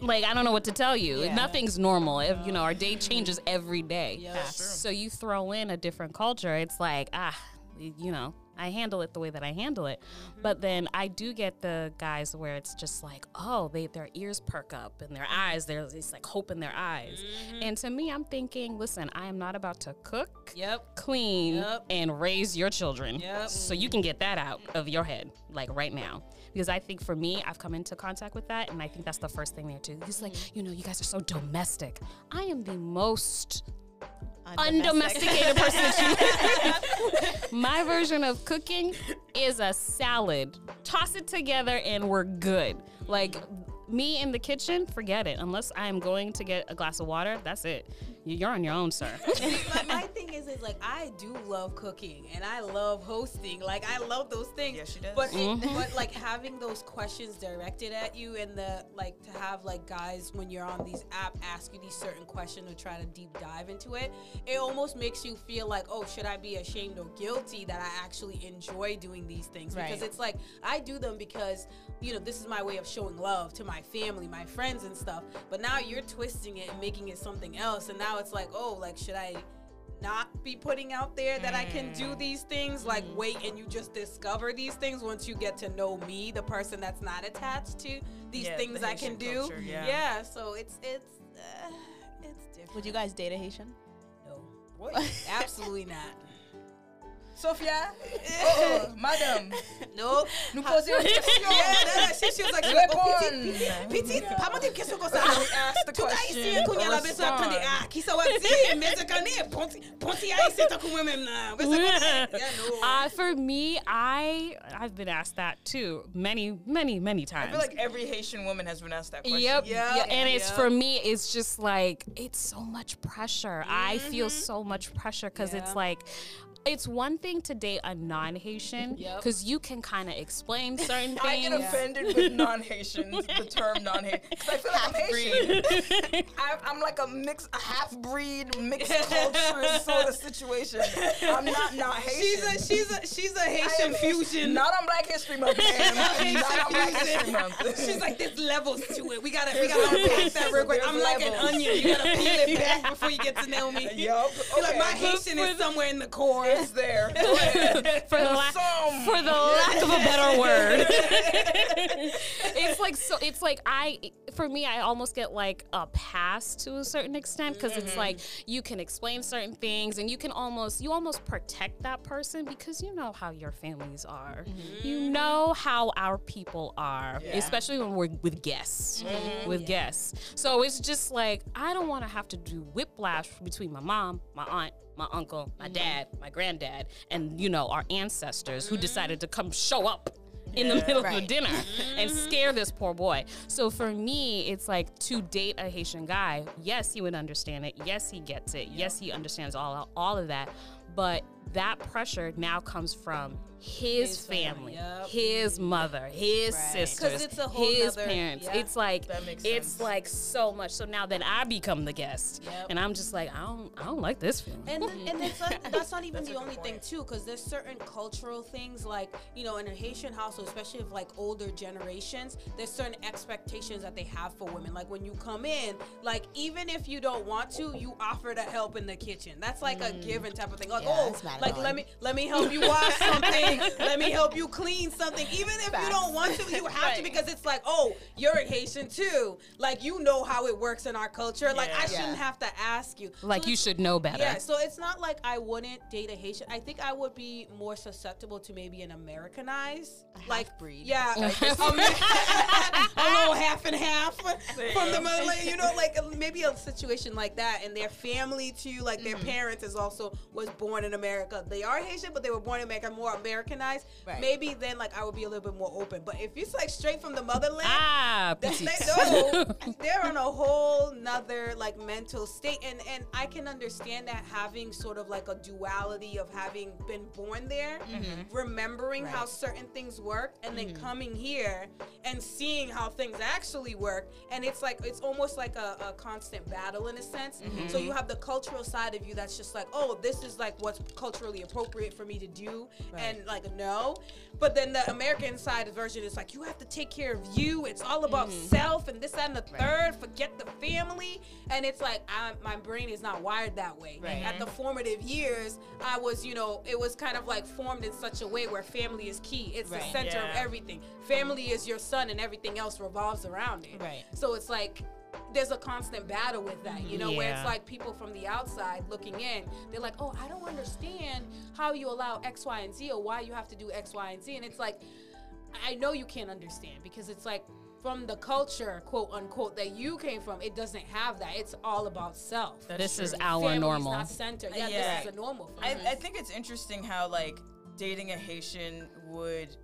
like I don't know what to tell you. Yeah. Nothing's normal. If you know, our day changes every day. Yeah. That's true. So you throw in a different culture, it's like, ah, you know, I handle it the way that I handle it. Mm-hmm. But then I do get the guys where it's just like, oh, they their ears perk up and their eyes, there's this like hope in their eyes. Mm-hmm. And to me, I'm thinking, listen, I am not about to cook, Yep. clean, Yep. and raise your children. Yep. So you can get that out of your head, like right now. Because I think for me, I've come into contact with that, and I think that's the first thing there too. It's like, mm-hmm. you know, you guys are so domestic. I am the most undomesticated person that you My version of cooking is a salad. Toss it together and we're good. Like me in the kitchen, forget it. Unless I am going to get a glass of water, that's it. You- You're on your own, sir. my, my thing is, is like I do love cooking and I love hosting. Like I love those things. Yes, she does. But it, mm-hmm. but like having those questions directed at you and the like to have like guys when you're on these app ask you these certain questions or try to deep dive into it, it almost makes you feel like, oh, should I be ashamed or guilty that I actually enjoy doing these things? Because Right. it's like I do them because you know this is my way of showing love to my family, my friends, and stuff. But now you're twisting it and making it something else, and now it's like, oh, like should I? not be putting out there that I can do these things. Like, wait, and you just discover these things once you get to know me, the person that's not attached to these Yeah, things the I can do. culture, yeah. so it's it's uh, it's different. Would you guys date a Haitian? No, What? absolutely not. Sophia? Oh, madame. Nope. Nous poser une question. Yeah, she she was like, Répondre. oh, petite, pas moi dire question comme ça. Ask the Tout haïtien question. qu'on y a la besoin d'apprendre ah qui ça va dire mais c'est qu'on est ponti haïtien tant que moi même là. Mais c'est qu'on est. Yeah, no. Uh, for me, I I've been asked that too many, many, many times. I feel like every Haitian woman has been asked that question. Yep. Yep. Yeah. And it's Yep. for me, it's just like it's so much pressure. I feel Mm-hmm. so much pressure because it's like it's one thing to date a non-Haitian Yep. because you can kind of explain certain things. I get offended with non-Haitians, the term non-Haitian, because I feel like I'm Haitian. I, I'm like a mix, a half-breed, mixed culture sort of situation. I'm not not Haitian. She's a she's a she's a Haitian fusion. Not on Black History Month, man. not on Black History Month. She's like, there's levels to it. We gotta, we gotta unpack that real quick. I'm There's like an onion. You gotta peel it back before you get to know me. Yup. You're like, my Haitian is somewhere in the core. It's there. For the la- Some. for the lack of a better word. it's like so. It's like I, for me, I almost get like a pass to a certain extent because it's like mm-hmm. you can explain certain things and you can almost you almost protect that person because you know how your families are. Mm-hmm. You know how our people are, Yeah. especially when we're with guests. Mm-hmm. With guests, so it's just like I don't want to have to do whiplash between my mom, my aunt, my uncle, my mm-hmm. dad, my granddad, and you know our ancestors who mm-hmm. decided to come show up in the Yeah. middle of the Right. dinner mm-hmm. and scare this poor boy. So for me, it's like to date a Haitian guy. Yes, he would understand it. Yes, he gets it. Yes, he understands all all of that. But that pressure now comes from his, His family, family, yep. his mother, his Right. 'Cause sisters, it's a whole his nother- parents. yeah. It's like it's sense. like so much. So now that I become the guest, Yep. and I'm just like I don't I don't like this film. And then, and it's not, that's not even That's the good only thing too, because there's certain cultural things like you know in a Haitian household, especially of like older generations, there's certain expectations that they have for women. Like when you come in, like even if you don't want to, you offer to help in the kitchen. That's like a mm. given type of thing. Like Yeah, oh, that's mad like annoying. let me let me help you wash something. let me help you clean something. Even if you don't want to, you have to because it's like oh, you're a Haitian too. Like you know how it works in our culture. Like I Yeah. shouldn't Yeah. have to ask you. like So you should know better. yeah, so it's not like I wouldn't date a Haitian. I think I would be more susceptible to maybe an Americanized, A like half-breed. Yeah, a little half and half from the motherland. You know, like maybe a situation like that, and their family too, like their mm-hmm. parents is also was born in America. They are Haitian, but they were born in America, more Americanized. Right. Maybe then, like I would be a little bit more open. But if it's like straight from the motherland, Ah, they they're on a whole nother like mental state. And and i can understand that having sort of like a duality of having been born there mm-hmm. remembering how certain things work and then mm-hmm. coming here and seeing how things actually work. And it's like it's almost like a, a constant battle in a sense. Mm-hmm. So you have the cultural side of you that's just like oh this is like what's culturally appropriate for me to do and like no. But then the american side version is like you have to take care of you. It's all about mm-hmm. self and this that, and the third. Forget the family. And it's like I, my brain is not wired that way. Right. at the formative years i was you know it was kind of like formed in such a way where family is key. It's the Right. center of everything. Family is your son and everything else revolves around it. Right. so it's like there's a constant battle with that, you know, where it's like people from the outside looking in, they're like, oh, I don't understand how you allow X, Y, and Z or why you have to do X, Y, and Z. And it's like, I know you can't understand because it's like from the culture, quote unquote, that you came from, it doesn't have that. It's all about self. This is our Family's normal. not centered. Yeah, Yeah. this is a normal. For I. I think it's interesting how like dating a Haitian would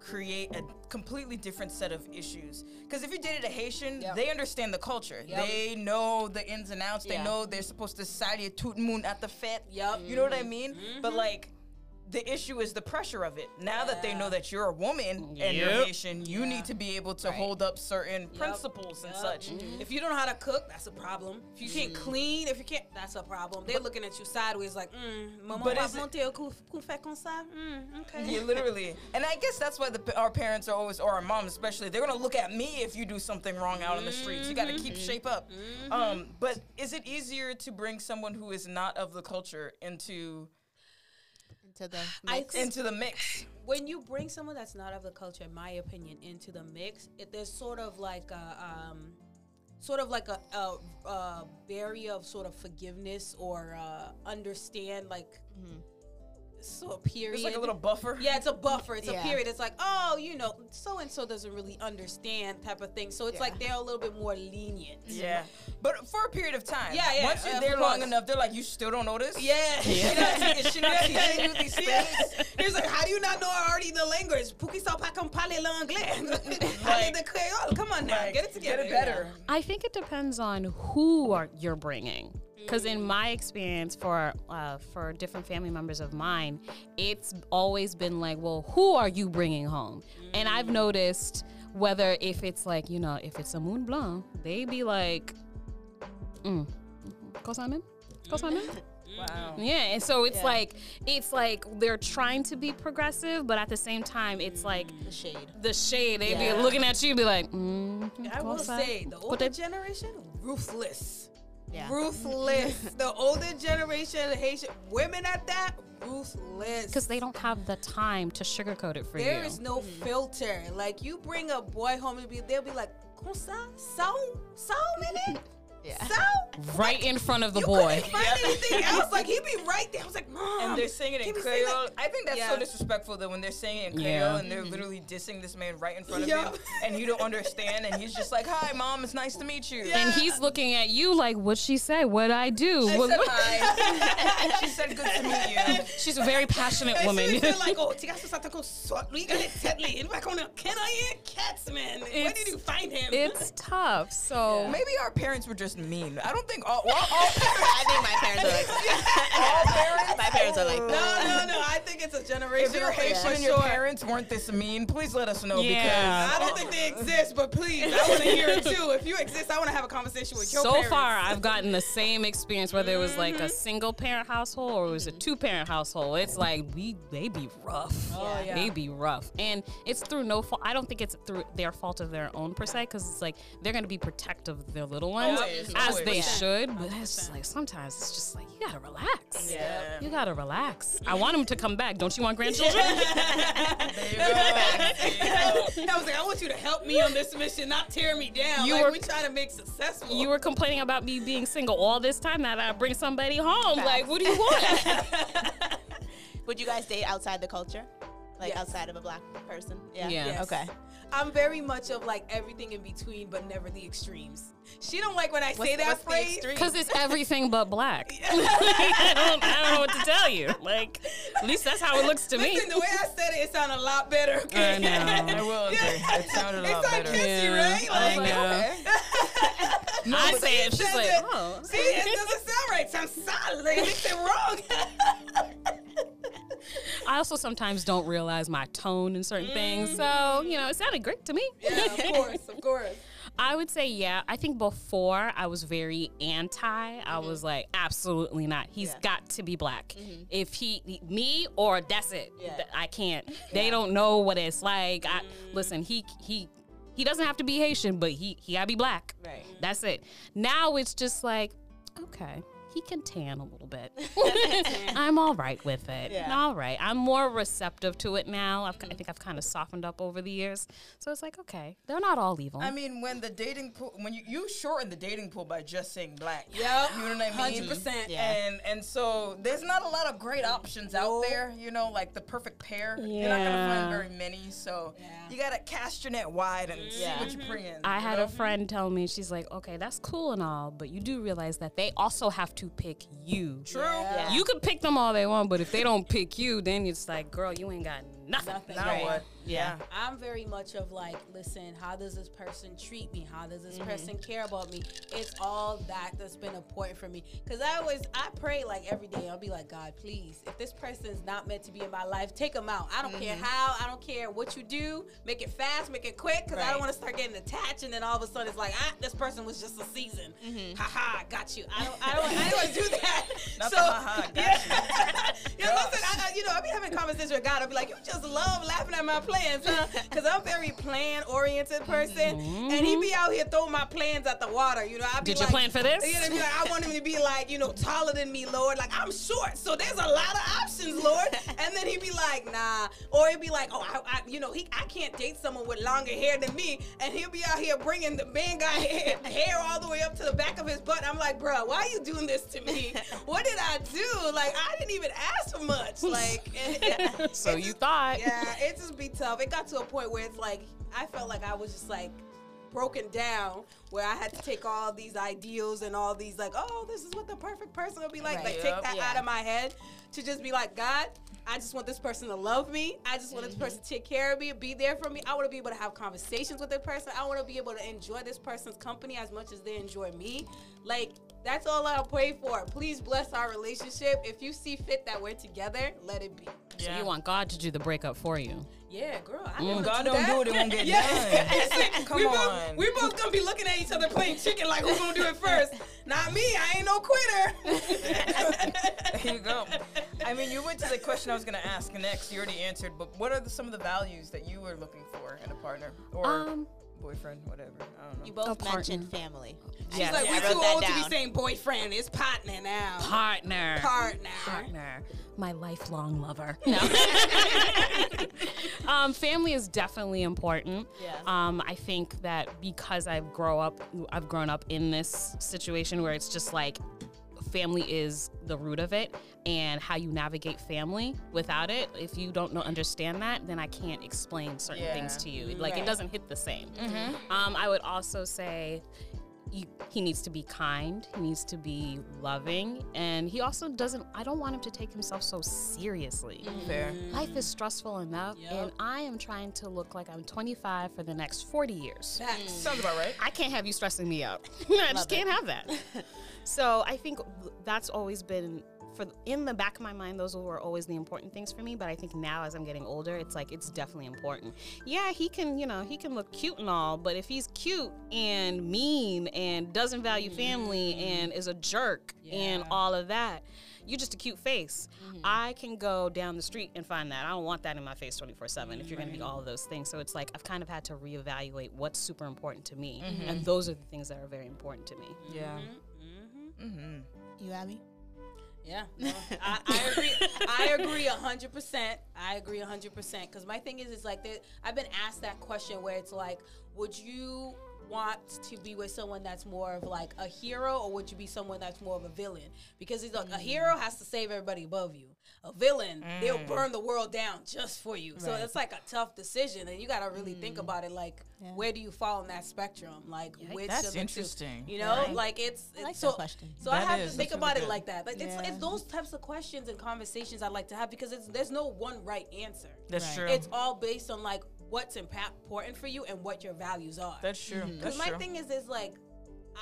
create a completely different set of issues. Because if you dated a Haitian, Yep. they understand the culture. Yep. They know the ins and outs. They know they're supposed to saluer tout monde at the fete. Yep. You know what I mean? Mm-hmm. But like. The issue is the pressure of it. Now that they know that you're a woman and you're Yep. Haitian, you Yeah. need to be able to Right. hold up certain principles and Yep. such. If you don't know how to cook, that's a problem. If you Mm. can't clean, if you can't, that's a problem. They're looking at you sideways like, mm, maman But va is it- monter au coup, coup fait comme ça? Mm, okay. Yeah, literally. And I guess that's why the, our parents are always, or our moms especially, they're gonna look at me if you do something wrong out in the streets. You gotta keep shape up. Um, but is it easier to bring someone who is not of the culture into Into the mix. think- into the mix? when you bring someone that's not of the culture, in my opinion, into the mix, it, there's sort of like a, um, sort of like a, a, a barrier of sort of forgiveness or uh, understand like. So a period. It's like a little buffer. Yeah, it's a buffer. It's Yeah. a period. It's like, oh, you know, so and so doesn't really understand type of thing. So it's Yeah. like they're a little bit more lenient. Yeah, but for a period of time. Yeah, yeah, Once you're of there long enough, they're like, you still don't notice. Yeah. She not, te- she not teaching you these Yeah. things. He like, how do you not know already the language? Puki sa pa kang pale l'anglais. Pale de Creole. Come on now, Like, get it together. Get it better. I think it depends on who are you're bringing. Because in my experience, for uh, for different family members of mine, it's always been like, well, who are you bringing home? And I've noticed whether if it's like you know if it's a moon blanc, they be like, mm, Kosamen, Kosamen. Wow. Yeah, and so it's Yeah. like it's like they're trying to be progressive, but at the same time, it's like The shade. the shade. They Yeah. be looking at you, be like, mm, I will cosa?" say, the But older generation, ruthless. Yeah. Ruthless. the older generation, Haitian women at that, ruthless. because they don't have the time to sugarcoat it for There you. There is no mm-hmm. filter. Like you bring a boy home and be, they'll be like, "Comme so, so ça minute, Yeah. ça." right in front of the You boy. couldn't find anything else. Like he'd be right there. I was like, "Mom," And they're singing can in we say Creole. that? I think that's Yeah. so disrespectful that when they're singing in Creole Yeah. and they're mm-hmm. literally dissing this man right in front of Yeah. you, and you don't understand, and he's just like, "Hi, mom, it's nice to meet you." And he's looking at you like, "What she say? What I do?" I What- said hi. she said, "Good to meet you." She's a very passionate And woman. she was like, oh, tiga susata ko swat, we got it tedly. And back on the, can I eat cats, man? Where did you find him? it's tough. So Maybe our parents were just mean. I don't think all, all, all I think my parents are like all parents. my parents are like no, no, no. I think it's a generation. If you're thing Haitian for and your sure. parents weren't this mean, please let us know Yeah. I don't think they exist, but please, I want to hear it too. If you exist, I want to have a conversation with your so parents. far, I've gotten the same experience whether it was like a mm-hmm. single parent household or it was a mm-hmm. two parent household. It's like we they be rough. Oh, yeah. They be rough, and it's through no fault. I don't think it's through their fault of their own per se, because it's like they're gonna be protective of their little ones oh, Always, as they Yeah. should. But it's just like sometimes it's just like you gotta relax. Yeah. You gotta relax. I want them to come back. Don't you want grandchildren? There you go. There. I was like, I want you to help me on this mission, not tear me down. You like were- we trying to make successful. you were complaining about me being single all this time. Now That I bring somebody home. Like, what do you want? Would you guys date outside the culture? Like Yes. outside of a black person? Yeah. Yeah. Yes. Okay. I'm very much of like everything in between, but never the extremes. She don't like when I say that phrase. Because it's everything but black. I, don't, I don't know what to tell you. Like, at least that's how it looks to me. The way I said it, it sounded a lot better. Okay? I know. I will agree. It sounded a lot It's like better. kissy, Yeah, right? I Like, know. okay. I say it. She's like, it. oh. See, it doesn't sound right. It sounds solid. Like, it it wrong. I also sometimes don't realize my tone in certain things. So, you know, it sounded great to me. yeah, of course, of course. I would say, yeah. I think before I was very anti. I mm-hmm. was like, absolutely not. He's Yeah. got to be black. Mm-hmm. If he, me, or that's it. Yeah. I can't. They don't know what it's like. I mm. listen. He he he doesn't have to be Haitian, but he he gotta be black. Right. That's it. Now it's just like, okay, he can tan a little bit. I'm all right with it. Yeah. All right. I'm more receptive to it now. I've, I think I've kind of softened up over the years. So it's like, okay, they're not all evil. I mean, when the dating pool, when you, you shorten the dating pool by just saying black. Yep. You know what I mean? 100%. Yeah. And and so there's not a lot of great options out No. there, you know, like the perfect pair. Yeah. You're not gonna find very many. So Yeah. you gotta cast your net wide and see what you bring in. I had know? a friend tell me, she's like, okay, that's cool and all, but you do realize that they also have to pick you. True. Yeah. You could pick them all they want, but if they don't pick you, then it's like, girl, you ain't got nothing. Nothing. Now Right. what? Yeah. I'm very much of like, listen, how does this person treat me? How does this mm-hmm. person care about me? It's all that that's been important for me. Cause I always, I pray like every day. I'll be like, God, please, if this person's not meant to be in my life, take them out. I don't care mm-hmm. how. I don't care what you do. Make it fast. Make it quick. Cause I don't want to start getting attached, and then all of a sudden it's like, ah, this person was just a season. Mm-hmm. Ha ha, got you. I don't, I don't, I don't want to do that. Not so, ha-ha, got yeah. yeah, listen, I, I, you know, I'll be having conversations with God. I'll be like, you just just love laughing at my plans, huh? Because I'm a very plan oriented person, and he mm-hmm. be out here throwing my plans at the water. You know, I be Did you plan for this? You know, be like, I want him to be like, you know, taller than me, Lord. Like I'm short, so there's a lot of options, Lord. and then he'd be like, nah, or he'd be like, oh, I, I you know, he, I can't date someone with longer hair than me, and he'll be out here bringing the man guy hair, hair all the way up to the back of his butt. I'm like, bro, why are you doing this to me? What did I do? Like I didn't even ask for much. Like, and- So you just- yeah, it just be tough. It got to a point where it's like I felt like I was just like broken down where I had to take all these ideals and all these like, oh, this is what the perfect person will be like. Right. Like Yep. take that Yeah. out of my head to just be like, God, I just want this person to love me. I just want Mm-hmm. this person to take care of me, be there for me. I want to be able to have conversations with the person. I want to be able to enjoy this person's company as much as they enjoy me. Like that's all I'll pray for. Please bless our relationship. If you see fit that we're together, let it be. So you want God to do the breakup for you. Yeah, girl. I Mm. God do don't that. do it, it won't get yeah. done. Come we on. Both, we both gonna be looking at each other playing chicken like who's gonna do it first. Not me. I ain't no quitter. There you go. I mean, you went to the question I was going to ask next. You already answered, but what are the, some of the values that you were looking for in a partner or Um, boyfriend, whatever? I don't know. You both A partner. mentioned family. She's Yeah. like, Yeah, we're too that old to be saying boyfriend. It's partner now. Partner. Partner. partner, my lifelong lover. No. um, family is definitely important. Yeah. Um, I think that because I've grow up, I've grown up in this situation where it's just like family is the root of it and how you navigate family without it if you don't know understand that then i can't explain certain Yeah. things to you like Right. it doesn't hit the same um, i would also say you, he needs to be kind he needs to be loving and he also doesn't i don't want him to take himself so seriously Fair. life is stressful enough Yep. and i am trying to look like i'm 25 for the next 40 years Facts. Sounds about right. I can't have you stressing me out. I just can't have that. so I think that's always been for in the back of my mind. Those were always the important things for me. But I think now, as I'm getting older, it's like it's definitely important. Yeah, he can, you know, he can look cute and all, but if he's cute and mean and doesn't value family mm-hmm. and is a jerk and all of that. You're just a cute face. Mm-hmm. I can go down the street and find that. I don't want that in my face 24 7 if you're going to be all of those things. So it's like I've kind of had to reevaluate what's super important to me. And mm-hmm. those are the things that are very important to me. Yeah. Mm-hmm. Mm-hmm. You, Abby? Yeah, no, I, I agree. I agree a hundred percent. I agree hundred percent. Because my thing is, is like. I've been asked that question where it's like, would you want to be with someone that's more of like a hero, or would you be someone that's more of a villain? Because it's like a hero has to save everybody above you. A villain, they'll mm. burn the world down just for you. So Right. it's like a tough decision, and you got to really think mm. about it. Like, Yeah. where do you fall in that spectrum? Like, which That's of the two- interesting. You know, Right. like it's, I like it's that so. question. So I have is- to think about really it good. like that. Like it's Yeah. it's those types of questions and conversations I like to have because it's there's no one right answer. That's Right. true. It's all based on like what's important for you and what your values are. That's true. Because That's my true. thing is, is like,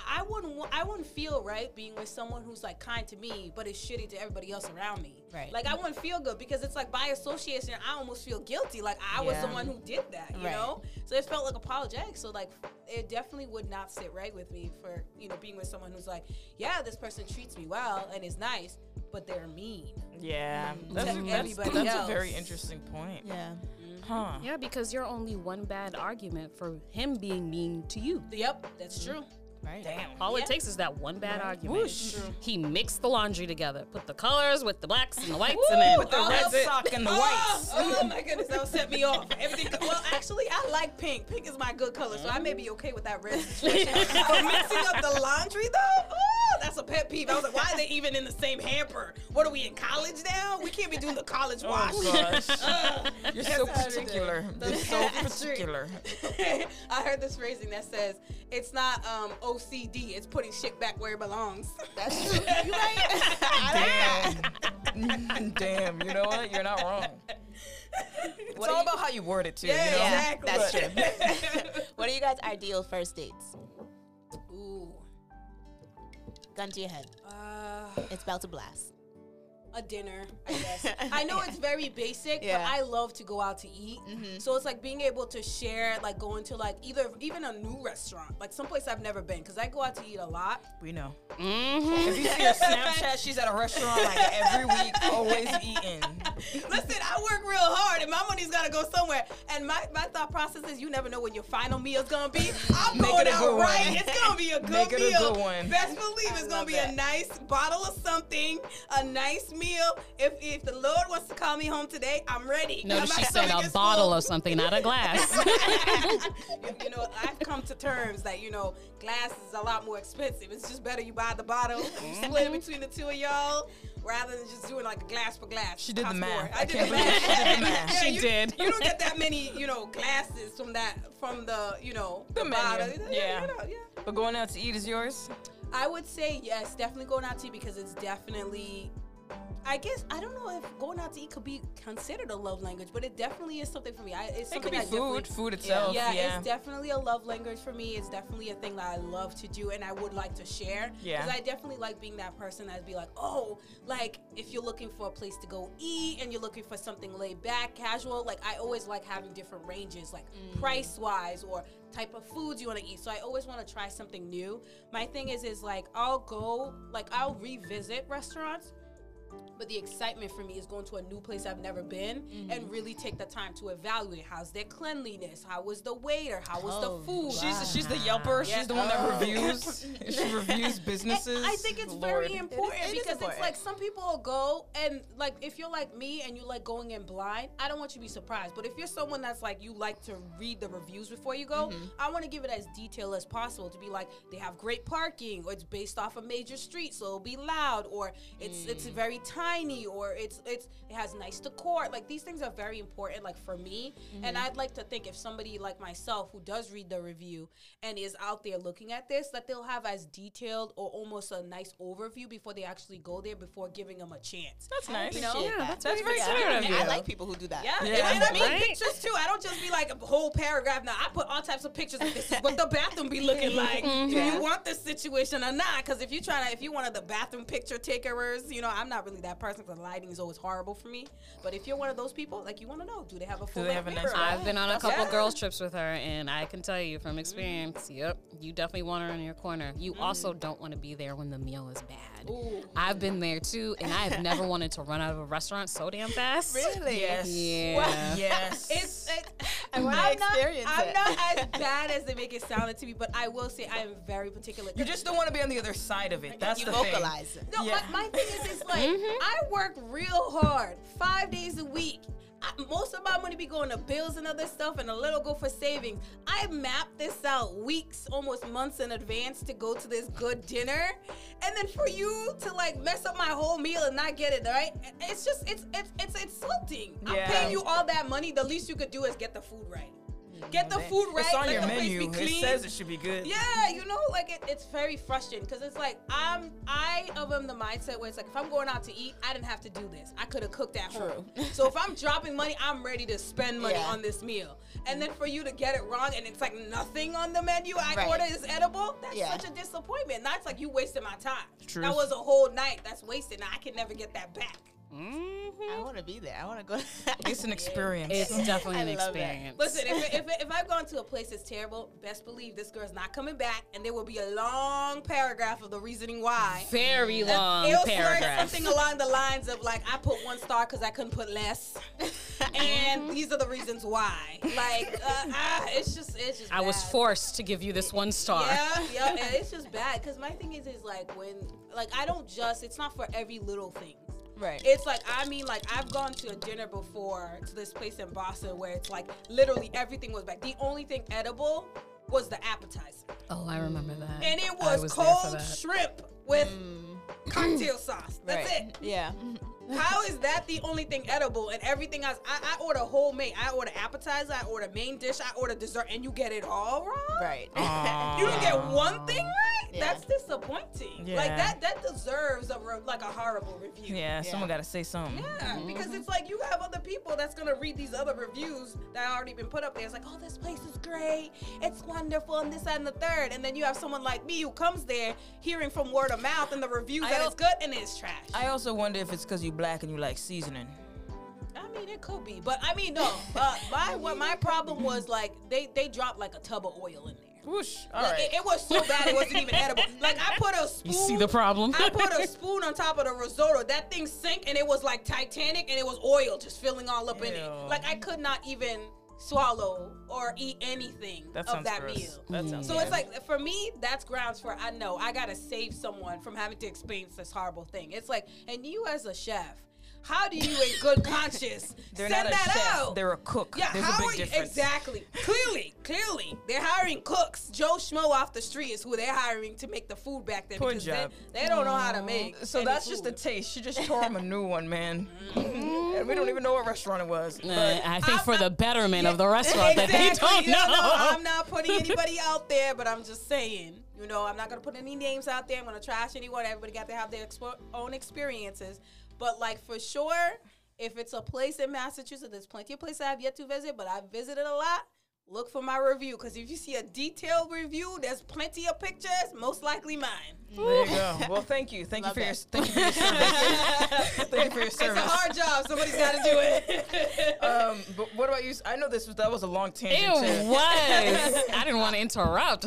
I I wouldn't, I wouldn't feel right being with someone who's like kind to me, but is shitty to everybody else around me. Right. Like I wouldn't feel good because it's like by association, I almost feel guilty. Like I was the one who did that, you Right. know. So it felt like apologetic. So like, it definitely would not sit right with me for you know being with someone who's like, yeah, this person treats me well and is nice, but they're mean. yeah. Mm. to That's, that's, everybody that's a very interesting point. Yeah. Mm-hmm. Huh. Yeah, because you're only one bad argument for him being mean to you. Yep, that's true. Right. Damn. All Yeah. it takes is that one bad argument. Whoosh. He mixed the laundry together, put the colors with the blacks and the whites, and then With the Oh, red sock and the Oh, whites. oh my goodness, that would set me off. Everything. Well, actually, I like pink. Pink is my good color, so I may be okay with that red situation. but mixing up the laundry though, oh, that's a pet peeve. I was like, why are they even in the same hamper? What are we in college now? We can't be doing the college oh, wash. Oh gosh. Ugh. You're so That's how they do. particular. You're so particular. I heard this phrasing that says it's not um, OCD; it's putting shit back where it belongs. That's true. You right? Damn. Damn. You know what? You're not wrong. It's What do all you- about how you word it too. Yeah, you know? Yeah, exactly. that's But- true. what are you guys' ideal first dates? Ooh. Gun to your head. Uh, It's about to blast. A dinner, I guess. I know it's very basic, Yeah. but I love to go out to eat. So it's like being able to share, like going to like either even a new restaurant, like someplace I've never been, because I go out to eat a lot. We know. Mm-hmm. If you see her Snapchat, she's at a restaurant like every week, always eating. Listen, I work real hard, and my money's gotta go somewhere. And my, my thought process is, you never know when your final meal's gonna be. I'm Make going it out good one. right. It's gonna be a good Make it a meal. good one. Best believe it's gonna be that. a nice bottle of something, a nice meal. If if the Lord wants to call me home today, I'm ready. Notice she said a bottle full. of something, not a glass. you, you know, I've come to terms that you know, glass is a lot more expensive. It's just better you buy the bottle, you split it mm-hmm. between the two of y'all, rather than just doing like a glass for glass. She did the math. more. I I did the math. she did the math. Yeah, She you, did. You don't get that many, you know, glasses from that from the, you know, The menu. bottle. Yeah. you know, yeah. But going out to eat is yours? I would say yes, definitely going out to eat because it's definitely. I guess I don't know if going out to eat could be considered a love language, but it definitely is something for me. I, it's It something could be I food, food itself. yeah, Yeah. it's definitely a love language for me. It's definitely a thing that I love to do and I would like to share. Yeah. Because I definitely like being that person that'd be like, oh, like if you're looking for a place to go eat and you're looking for something laid back, casual, like I always like having different ranges, like mm. price wise or type of foods you want to eat. So I always want to try something new. My thing is, is like I'll go, like I'll revisit restaurants but the excitement for me is going to a new place I've never been and really take the time to evaluate how's their cleanliness, how was the waiter, how was Oh, the food. She's she's the yelper. Yeah. She's the one that Oh. reviews. she reviews businesses. I think it's Lord. very important it is because important. it's like some people will go and like if you're like me and you like going in blind, I don't want you to be surprised. But if you're someone that's like you like to read the reviews before you go, Mm-hmm. I want to give it as detailed as possible to be like they have great parking or it's based off a major street so it'll be loud or it's it's Mm. very tiny or it's it's it has nice decor. Like these things are very important like for me. Mm-hmm. And I'd like to think if somebody like myself who does read the review and is out there looking at this that they'll have as detailed or almost a nice overview before they actually go there before giving them a chance. That's nice. You know? Yeah, that. that's That's very Yeah. considerate of I like people who do that. Yeah, Yeah. and I mean Right? pictures too. I don't just be like a whole paragraph. Now I put all types of pictures. Of this what the bathroom be looking like. Do you want this situation or not? Because if you try to, if you one of the bathroom picture takers, you know I'm not really that person. because The lighting is always horrible for me. But if you're one of those people, like you want to know, do they have a full they have a nice? I've been on a couple it. girls trips with her, and I can tell you from experience, mm-hmm. yep, you definitely want her in your corner. You mm-hmm. also don't want to be there when the meal is bad. Ooh. I've been there too, and I have never wanted to run out of a restaurant so damn fast. Really? Yes. Yeah. Yes. It's, it, I wanna I'm not, I'm not as bad as they make it sound to me, but I will say I am very particular. you just don't want to be on the other side of it. That's you the vocalize it. No, Yeah. my, my thing is, it's like mm-hmm. I work real hard, five days a week. I, most of my money be going to bills and other stuff, and a little go for savings. I map this out weeks, almost months in advance to go to this good dinner, and then for you to like mess up my whole meal and not get it right, it's just it's it's it's insulting. I'm paying you all that money. The least you could do is get the food right. Mm-hmm. Get the food right. It's on let your the place menu. It clean. says it should be good. Yeah, you know, like it, it's very frustrating because it's like I'm I of am the mindset where it's like if I'm going out to eat, I didn't have to do this. I could have cooked at home. so if I'm dropping money, I'm ready to spend money Yeah. on this meal. And then for you to get it wrong and it's like nothing on the menu I Right. order is edible, that's Yeah. such a disappointment. That's like you wasted my time. Truth. That was a whole night that's wasted. Now I can never get that back. I want to be there. I want to go. It's an experience. It's definitely an I love it. experience. Listen, if, if, if I've gone to a place that's terrible, best believe this girl's not coming back, and there will be a long paragraph of the reasoning why. very long It'll start paragraph. something along the lines of like, I put one star because I couldn't put less, and these are the reasons why. Like, uh, ah, it's just, it's just. I was forced to give you this one star. Yeah, yeah, it's just bad because my thing is, is like when, like, I don't just. It's not for every little thing. Right. It's like I mean, like I've gone to a dinner before to this place in Boston where it's like literally everything was back. The only thing edible was the appetizer, Oh, I remember that. and it was, was cold shrimp with mm. cocktail sauce. That's right. it. Yeah. How is that the only thing edible and everything else? I, I order whole homemade. I order appetizer. I order main dish. I order dessert, and you get it all wrong. Right. You don't get one thing right. Yeah. That's disappointing. Yeah. Like that. That deserves a re- like a horrible review. yeah, Yeah. someone got to say something. Yeah, mm-hmm. because it's like you have other people that's gonna read these other reviews that already been put up there. It's like, oh, this place is great, it's wonderful, and this that, and the third. And then you have someone like me who comes there hearing from word of mouth and the reviews I that al- it's good and it's trash. I also wonder if it's because you black and you like seasoning. I mean, it could be, but I mean, no. Uh, my what my problem was like they they dropped like a tub of oil in there. Whoosh. All Like, right. it, it was so bad it wasn't even edible. Like I put a spoon. You see the problem? I put a spoon on top of the risotto. That thing sank and it was like Titanic and it was oil just filling all up in it. Like I could not even swallow or eat anything that of that gross. meal. That sounds So it's like for me, that's grounds for I know I gotta save someone from having to experience this horrible thing. It's like, and you as a chef, how do you, in good conscience, They're send not a that chef. out? They're a cook. Yeah, There's how a are you difference. exactly? Clearly, clearly, they're hiring cooks. Joe Schmo off the street is who they're hiring to make the food back there Poor because job. They, they don't know how to make. So any that's just a food. taste. She just tore him a new one, man. Mm-hmm. and we don't even know what restaurant it was. Uh, But I think for the betterment of the Yeah, restaurant that they exactly. don't You know, know. I'm not putting anybody out there, but I'm just saying. You know, I'm not gonna put any names out there. I'm gonna trash anyone. Everybody got to have their expo- own experiences. But like for sure, if it's a place in Massachusetts, there's plenty of places I've yet to visit, but I've visited a lot. Look for my review because if you see a detailed review, there's plenty of pictures. Most likely mine. there you go. Well, thank you. Thank you for your thank you for your service. thank you for your It's a hard job. Somebody's got to do it. Um, but what about you? I know this was that was a long tangent. It too. was. I didn't want to interrupt.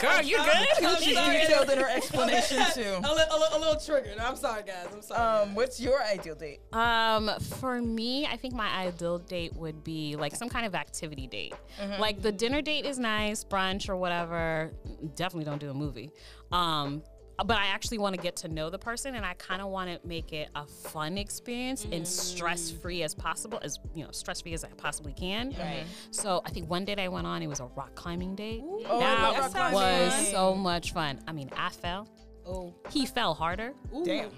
Girl, you good? She's detailed in her explanation too. a, li- a, li- a little triggered. I'm sorry, guys. I'm sorry. Um, what's your ideal date? Um, for me, I think my ideal date would be like some kind of activity date. Like the dinner date is nice, brunch or whatever. Definitely don't do a movie. Um, but I actually want to get to know the person, and I kind of want to make it a fun experience and stress free as possible, as you know, stress free as I possibly can. Right. So I think one date I went on, it was a rock climbing date. Oh, that rock climbing. was so much fun. I mean, I fell. oh, He fell harder, Damn.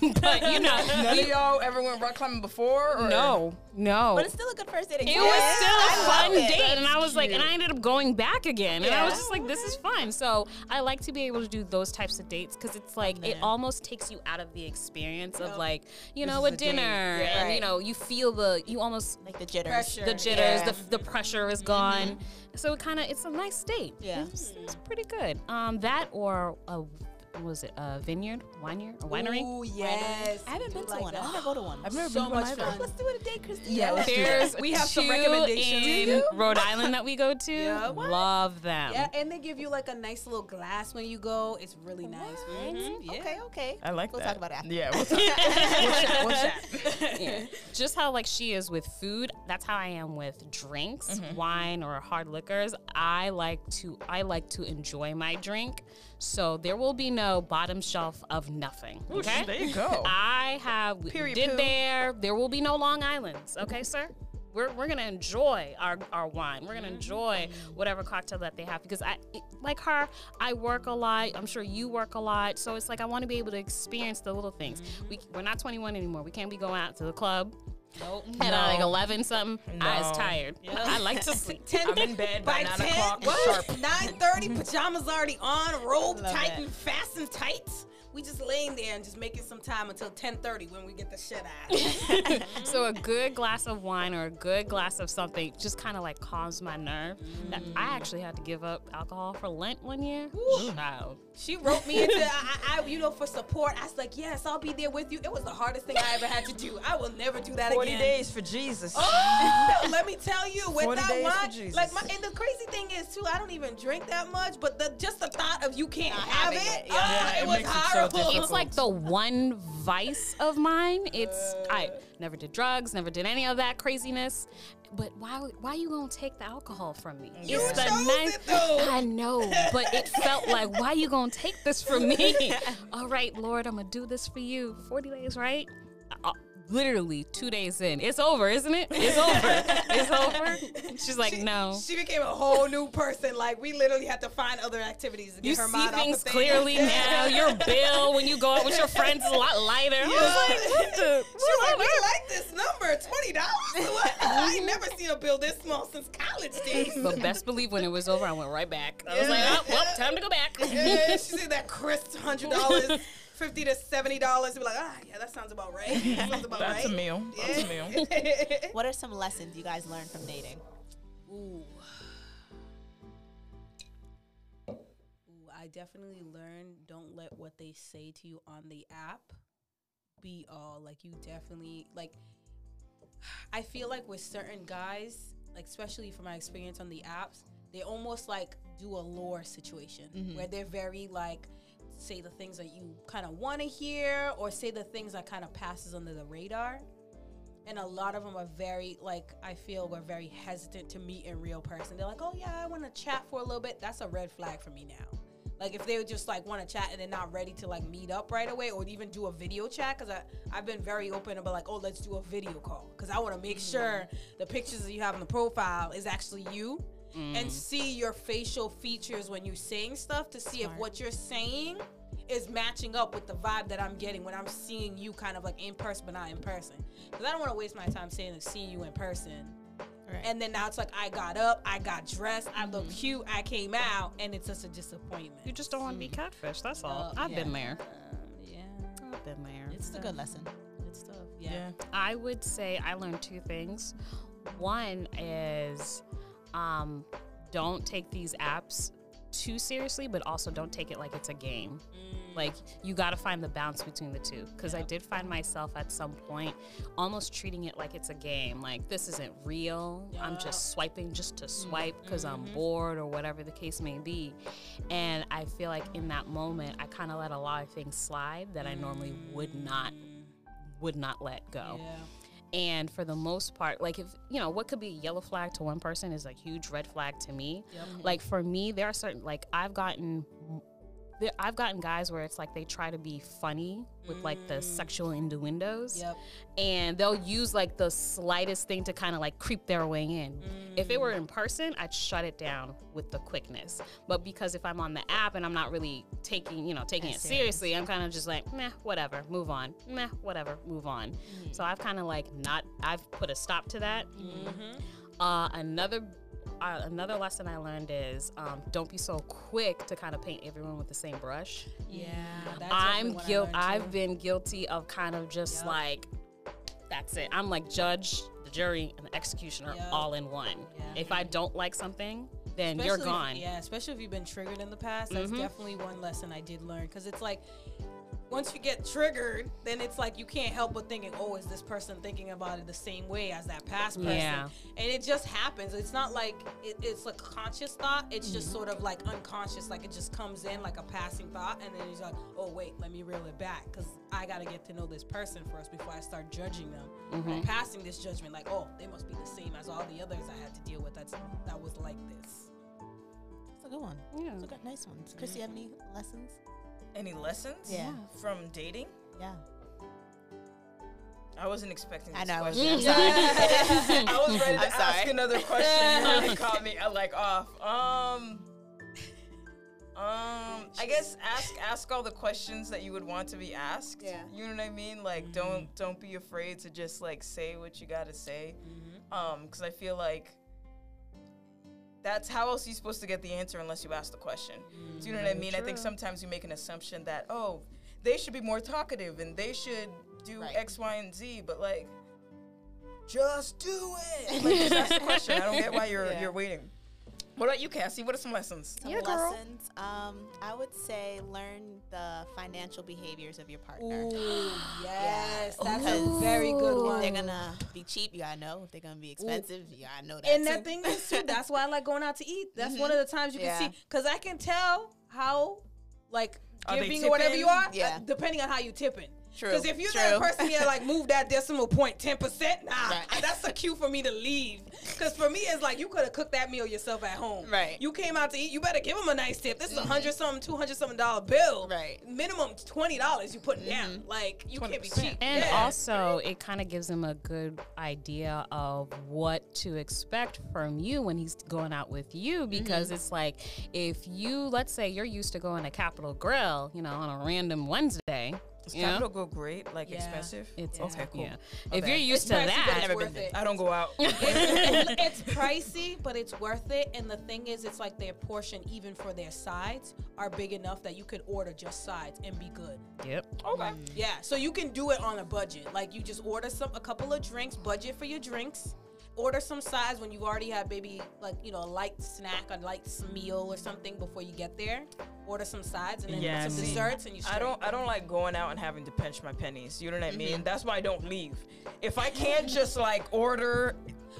but you know, None of y'all ever went rock climbing before? Or? no, no. But it's still a good first date. It experience. was still a I fun it. date, and I was like, and. I ended up going back again, and I was just like, this is fun. So I like to be able to do those types of dates because it's like it almost takes you out of the experience of like you know is a a dinner, Yeah. and you know you feel the you almost Like the jitters. Pressure. the jitters, Yeah. the, the pressure is gone. So it kind of it's a nice date. Yeah. it's, it's pretty good. Um, that or a what was it a vineyard, winery, a winery? Oh yes. I haven't Do been to like one. that. I want to go to one. I've never So been to one much either. fun. Let's do it a day, Christine. Yeah, let's do There's. We have some recommendations. In? Rhode Island that we go to. Yeah. Love them. Yeah, and they give you like a nice little glass when you go. It's really nice. Mhm, yeah. Okay, okay. I like we'll that. talk about it after. Yeah. What's, what's that? What's that? yeah. Just how like she is with food, that's how I am with drinks, wine or hard liquors. I like to I like to enjoy my drink. So there will be no bottom shelf of nothing. Okay? There you go. I have Period did poo. there. There will be no Long Islands. Okay, sir. We're, we're gonna enjoy our, our wine. We're gonna enjoy whatever cocktail that they have because I like her. I work a lot. I'm sure you work a lot. So it's like I want to be able to experience the little things. We we're not 21 anymore. We can't be going out to the club Nope. at uh, like 11 something. I was No. tired. I like to sleep. Ten, I'm in bed by, by 9 ten. o'clock What? sharp. Nine thirty. Pajamas already on. Robe tight that. and fast and tight. We just laying there and just making some time until ten thirty when we get the shit out. So a good glass of wine or a good glass of something just kind of like calms my nerve. That- I actually had to give up alcohol for Lent one year. Child. She wrote me into, I, I, you know, for support. I was like, yes, I'll be there with you. It was the hardest thing I ever had to do. I will never do that 40 again. days for Jesus. Oh, let me tell you, without 40 that days for wine, Jesus. like my, and the crazy thing is too, I don't even drink that much, but the just the thought of you can't Not have it, it, yeah. ah, Yeah, it, it was makes it so horrible. It's like the one vice of mine. It's I never did drugs, never did any of that craziness. But why why you gonna take the alcohol from me? You it's the it. I know, but it felt like why are you gonna take this from me? All right, Lord, I'm gonna do this for you. 40 days, right? Uh, Literally two days in. It's over, isn't it? It's over. it's over. She's like, She- no. She became a whole new person. Like we literally had to find other activities to get You her see mind off things of things. clearly now. Your bill when you go out with your friends is a lot lighter. I was like, what the? Like, we like this number, twenty dollars. What? I ain't never seen a bill this small since college days. But best believe when it was over, I went right back. I was like, oh, well, time to go back. Yeah, she said that crisp hundred dollars, fifty to seventy dollars. Be like, ah, yeah, that sounds about right. That sounds about That's a right. meal. That's a meal. What are some lessons you guys learned from dating? Ooh. Ooh, I definitely learned don't let what they say to you on the app be all. Like you definitely like. I feel like with certain guys, like especially from my experience on the apps, they almost like do a lore situation where they're very like say the things that you kind of want to hear or say the things that kind of passes under the radar. And a lot of them are very like i feel we're very hesitant to meet in real person. They're like oh yeah i want to chat for a little bit. That's a red flag for me now. Like if they would just like want to chat and they're not ready to like meet up right away or even do a video chat because i've been very open about like oh let's do a video call. Because i want to make mm-hmm. sure the pictures that you have in the profile is actually you and see your facial features when you're saying stuff to see if what you're saying is matching up with the vibe that I'm getting when I'm seeing you kind of like in person but not in person. Because I don't want to waste my time saying seeing you in person. Right. And then now it's like I got up, I got dressed, I look cute, I came out, and it's just a disappointment. You just don't want to be catfish. That's all. Uh, I've yeah. been there. Um, yeah, I've been there. It's a good lesson. it's tough. Yeah. I would say I learned two things. One is um, don't take these apps too seriously, but also don't take it like it's a game. Mm. Like you got to find the balance between the two. Because I did find myself at some point almost treating it like it's a game. Like this isn't real. I'm just swiping just to mm-hmm. swipe because I'm mm-hmm. bored or whatever the case may be. And I feel like in that moment, I kind of let a lot of things slide that I normally would not mm. would not let go. Yeah. And for the most part, like if you know what could be a yellow flag to one person is a huge red flag to me. Like for me, there are certain like I've gotten. I've gotten guys where it's like they try to be funny with like the mm. sexual innuendos, Yep. and they'll use like the slightest thing to kind of like creep their way in. If it were mm. in person, I'd shut it down with the quickness. But because if I'm on the app and I'm not really taking, you know, taking it seriously, I'm kind of just like, meh, whatever, move on. Meh, whatever, move on. Mm. So I've kind of like not, I've put a stop to that. Mm-hmm. Uh, another. Uh, another lesson I learned is um, don't be so quick to kind of paint everyone with the same brush. Yeah. That's I'm definitely what I guilt. I've been guilty of kind of just Yup. like, that's it. I'm like judge, the jury, and the executioner Yup. all in one. Yeah. If I don't like something, then you're Especially if- gone. Mm-hmm. yeah, especially if you've been triggered in the past. That's definitely one lesson I did learn because it's like once you get triggered, then it's like you can't help but thinking, oh, is this person thinking about it the same way as that past person? Yeah. And it just happens. It's not like it, it's a conscious thought. It's Mm-hmm. just sort of like unconscious, like it just comes in like a passing thought, and then it's like, oh wait, let me reel it back because I gotta get to know this person first before I start judging them Mm-hmm. or passing this judgment. Like, oh, they must be the same as all the others I had to deal with. That's that was like this. That's a good one. Yeah. It's a good, nice one. Chris, you have any lessons? Any lessons? Yeah. From dating? Yeah. I wasn't expecting I this know. I was- question. I'm. I was ready to I'm sorry. ask another question. You really caught me uh, like off. Um, um, I guess ask ask all the questions that you would want to be asked. Yeah. You know what I mean? Like don't don't be afraid to just like say what you gotta say. Mm-hmm. Um, because I feel like that's how else are you supposed to get the answer unless you ask the question. Do you know what I mean? I think sometimes you make an assumption that oh, they should be more talkative and they should do Right. X, Y, and Z, but like just do it. Like, just ask the question. I don't get why you're Yeah. you're waiting. What about you, Cassie? What are some lessons? Some Yeah, girl. lessons. Um, I would say learn the financial behaviors of your partner. Ooh, yes, that's a very good If one. they're gonna be cheap, you gotta know. If they're gonna be expensive, you gotta know that. and too. that thing is too. That's why I like going out to eat. That's one of the times you Yeah. can see because I can tell how like giving or whatever you are. Yeah. uh, depending on how you tipping. True, Because if you're true. that person here, like move that decimal point ten percent, nah, Right. that's a cue for me to leave. Because for me, it's like you could have cooked that meal yourself at home. Right. You came out to eat, you better give them a nice tip. This is a mm-hmm. hundred something, two hundred something dollar bill. Right. Minimum twenty dollars you putting down. Mm-hmm. Like you can't be cheap. And Yeah. also, it kind of gives him a good idea of what to expect from you when he's going out with you. Because mm-hmm. it's like, if you, let's say you're used to going to Capital Grille, you know, on a random Wednesday. Does you know? Capital go great? Like Yeah. expensive? It's okay, cool. Yeah. My If you're used to pricey, but that, it's Never been it. there. I don't go out. it's pricey, but it's worth it. And the thing is, it's like their portion, even for their sides, are big enough that you could order just sides and be good. yep. okay. Yeah, so you can do it on a budget. Like you just order some a couple of drinks, budget for your drinks, order some sides when you've already have maybe like you know a light snack, a light meal or something before you get there. Order some sides and then Yeah, some see, desserts, and you. I don't I don't like going out and having to pinch my pennies. You know what I Mm-hmm. mean? That's why I don't leave. If I can't just like order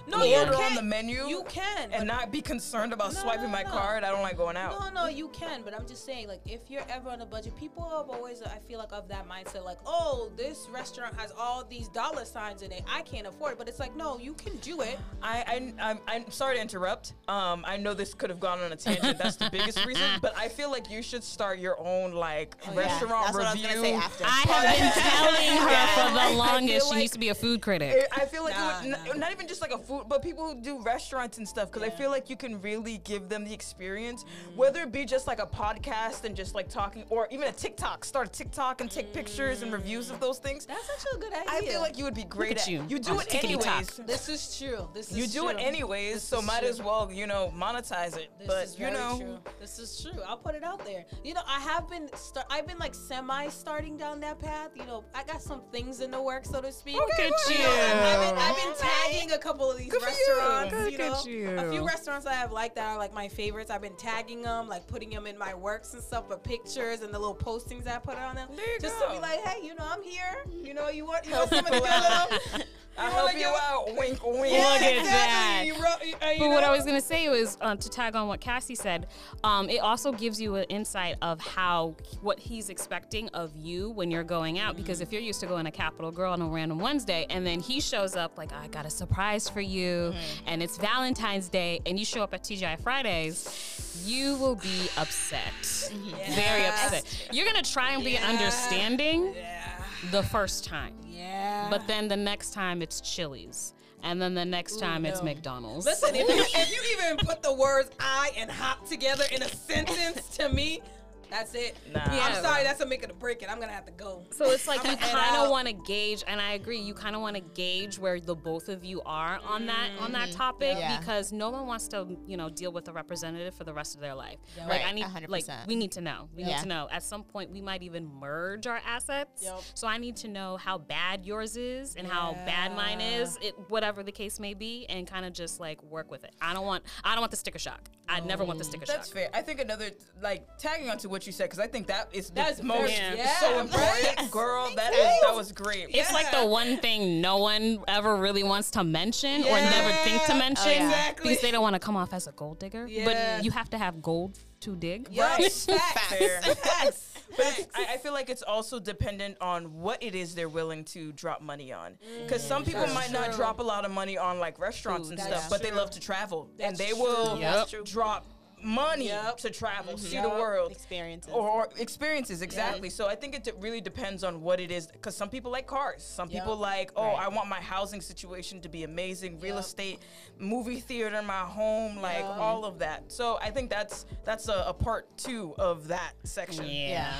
No, order you on can. the menu You can, and not be concerned about No, swiping no, my no. card, I don't like going out. No, no, you can, but I'm just saying, like, if you're ever on a budget, people have always, I feel like, of that mindset, like, oh, this restaurant has all these dollar signs in it, I can't afford it. But it's like, no, you can do it. I, I I'm, I'm sorry to interrupt. Um, I know this could have gone on a tangent. That's the biggest reason, but I feel like you should start your own like Oh, yeah. restaurant That's what I was review. say after. I have been telling her for the feel longest. She like- needs to be a food critic. It- I feel like Nah, it would, n- nah. not even just like a food, but people who do restaurants and stuff, because I feel like you can really give them the experience, Mm. whether it be just like a podcast and just like talking, or even a TikTok. Start a TikTok and take pictures and reviews of those things. That's actually a good idea. I feel like you would be great at at you. You do Oh, it tickety tock. anyways. This is true. This is true. You do it true. anyways, This so might true. as well, you know, monetize it. This but is you know, true. This is true. I'll put it out there. You know, I have been start. I've been like semi starting down that path. You know, I got some things in the works, so to speak. Look at You you. know, I've, I've been, I've been tagging a couple of these Good for you. restaurants. Look you know, at you. a few restaurants I have like that are like my favorites. I've been tagging them, like putting them in my works and stuff, but pictures and the little postings I put on them, There you just go. to be like, hey, you know, I'm here. You know, you want you want some of the good little. I'll You help you out. Wink, wink. Look at exactly. that. You you- uh, you But what I was gonna say was uh, to tag on what Cassie said. Um, it also gives you an insight of how what he's expecting of you when you're going out. Because if you're used to going to Capital Grille on a random Wednesday, and then he shows up like I got a surprise for you, mm-hmm. and it's Valentine's Day, and you show up at TGI Fridays, you will be upset, very upset. You're gonna try and be Yeah. understanding Yeah. the first time. Yeah. But then the next time it's Chili's. And then the next time it's no. McDonald's. Listen, if you, if you even put the words I and hop together in a sentence to me, that's it. Nah. I'm sorry, that's a make it or break it. I'm gonna have to go. So it's like you I'ma kind of want to gauge, and I agree. You kind of want to gauge where the both of you are on that on that topic Yeah. because no one wants to, you know, deal with a representative for the rest of their life. Yeah. Like Right, I need, 100%. like we need to know. We Yeah. need to know. At some point, we might even merge our assets. Yep. So I need to know how bad yours is and how bad mine is. It whatever the case may be, and kind of just like work with it. I don't want. I don't want the sticker shock. I never want the sticker That's shock. That's fair. I think another like tagging onto what you said because I think that is the That's most very- Yeah. so important, right? girl. That is that was great. It's like the one thing no one ever really wants to mention or never think to oh, mention yeah. Exactly. because they don't want to come off as a gold digger. Yeah. But you have to have gold to dig. Yes. Right. Facts. Fair. Facts. But I, I feel like it's also dependent on what it is they're willing to drop money on. Mm. Because some people That's might not drop a lot of money on like restaurants Food, and that's stuff, but they love to travel and they true. will Yep. drop money Yep. to travel, mm-hmm. see the world. Experiences. Or, or experiences exactly. So I think it d- really depends on what it is. Because some people like cars. Some Yep. people like, oh, Right. I want my housing situation to be amazing. Real Yep. estate, movie theater, my home, like all of that. So I think that's that's a, a part two of that section. Yeah.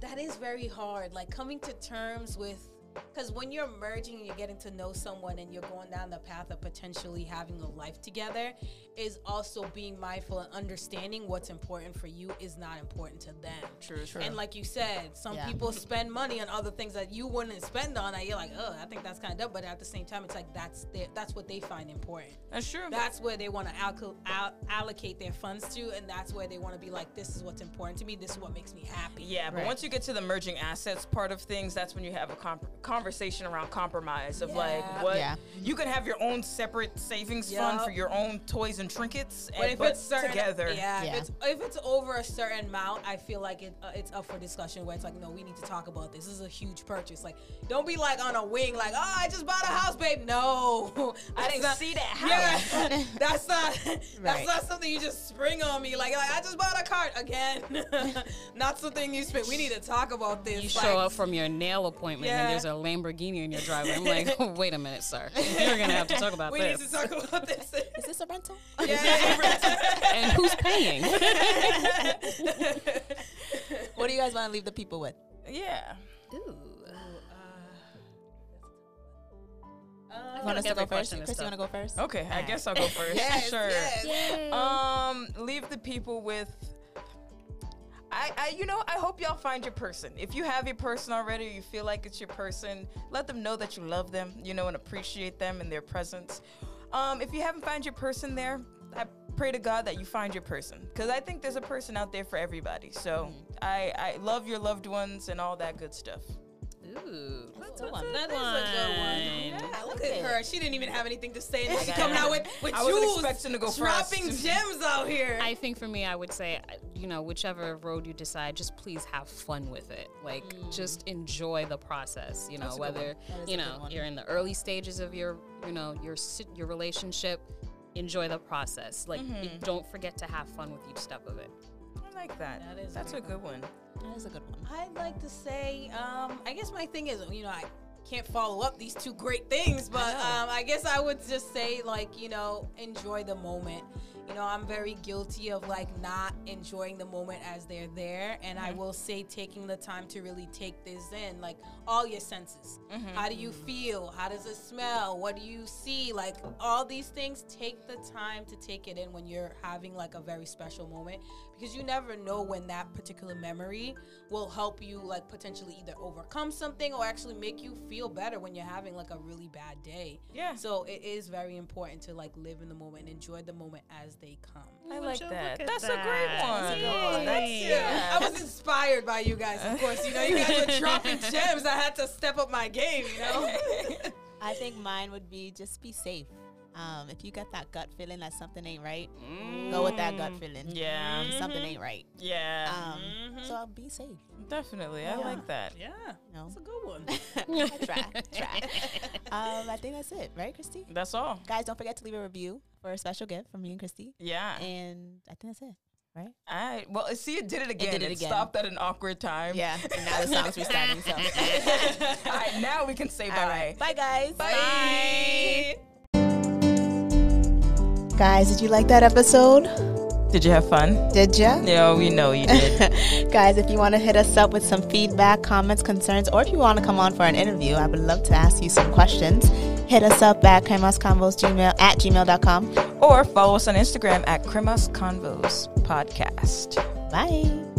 that is very hard. Like coming to terms with, because when you're merging and you're getting to know someone and you're going down the path of potentially having a life together, is also being mindful and understanding what's important for you is not important to them. True, true. And like you said, some Yeah. people spend money on other things that you wouldn't spend on. That you're like, oh, I think that's kind of dumb. But at the same time, it's like that's their, that's what they find important. That's true. That's where they want to alco- al- allocate their funds to, and that's where they want to be like, this is what's important to me. This is what makes me happy. Yeah, but Right. once you get to the merging assets part of things, that's when you have a comp- conversation around compromise of Yeah. like what Yeah. you can have your own separate savings fund for your own toys and trinkets, But and, if but it's certain, together, yeah, Yeah. If, it's, if it's over a certain amount, I feel like it uh, it's up for discussion. Where it's like, no, we need to talk about this. This is a huge purchase. Like, don't be like on a wing, like, oh, I just bought a house, babe. No, I didn't not- see that house. Yeah, that's not Right. that's not something you just spring on me. Like, like I just bought a cart again. not something you spend. We need to talk about this. You like, show up from your nail appointment Yeah. and there's a Lamborghini in your driveway. I'm like, wait a minute, sir. You're gonna have to talk about We this. need to talk about this. Is this a rental? yeah. and who's paying? What do you guys want to leave the people with? yeah. Ooh. Uh, You want us to go every first? question is Chris, you want to go first? Okay, I Alright. guess I'll go first. yes, sure. yes. Um, leave the people with. I, I, you know, I hope y'all find your person. If you have your person already, or you feel like it's your person, let them know that you love them, you know, and appreciate them and their presence. Um, if you haven't found your person there, I pray to God that you find your person because I think there's a person out there for everybody. So I, I love your loved ones and all that good stuff. Ooh, that's a That's one. a- That that is a good one. one. Yeah, look at her. She didn't even have anything to say. And I she's coming out with, with I wasn't jewels, expecting to go dropping first. gems out here. I think for me, I would say, you know, whichever road you decide, just please have fun with it. Like, just enjoy the process. You know, That's whether one. That is you know you're in the early stages of your, you know, your your relationship. Enjoy the process. Like, it- don't forget to have fun with each step of it. I like that. That is That's a very good one. That is a good one. I'd like to say, um, I guess my thing is, you know, I can't follow up these two great things, but know. um, I guess I would just say, like, you know, enjoy the moment. You know, I'm very guilty of like not enjoying the moment as they're there, and I mm-hmm. will say taking the time to really take this in, like all your senses. Mm-hmm. How do you feel? How does it smell? What do you see? Like all these things, take the time to take it in when you're having like a very special moment, because you never know when that particular memory will help you like potentially either overcome something or actually make you feel better when you're having like a really bad day. Yeah. So it is very important to like live in the moment and enjoy the moment as they come. I Would like you that. look at That's a great one. That's a good Oh, one. that's- Yeah. I was inspired by you guys, of course. You know, you guys were dropping gems. I had to step up my game, you know? I think mine would be just be safe. Um, if you got that gut feeling that something ain't right, go with that gut feeling. Yeah. Something ain't right. Yeah. Um, Mhm. So I'll be safe. Definitely. I like that. Yeah, You know, that's a good one. I try, try. Um, I think that's it, right, Christy? That's all. Guys, don't forget to leave a review for a special gift from me and Christy. Yeah. And I think that's it, right? I well, see, it did it again. did it It again. stopped at an awkward time. Yeah. And now the song's restarting. So, All right, now we can say all bye. right. Bye, guys. Bye. Guys, did you like that episode? Did you have fun? Did you? Yeah, we know you did. Guys, if you want to hit us up with some feedback, comments, concerns, or if you want to come on for an interview, I would love to ask you some questions. Hit us up at kremasconvos gmail at gmail.com. or follow us on Instagram at Kremas Convos Podcast. Bye.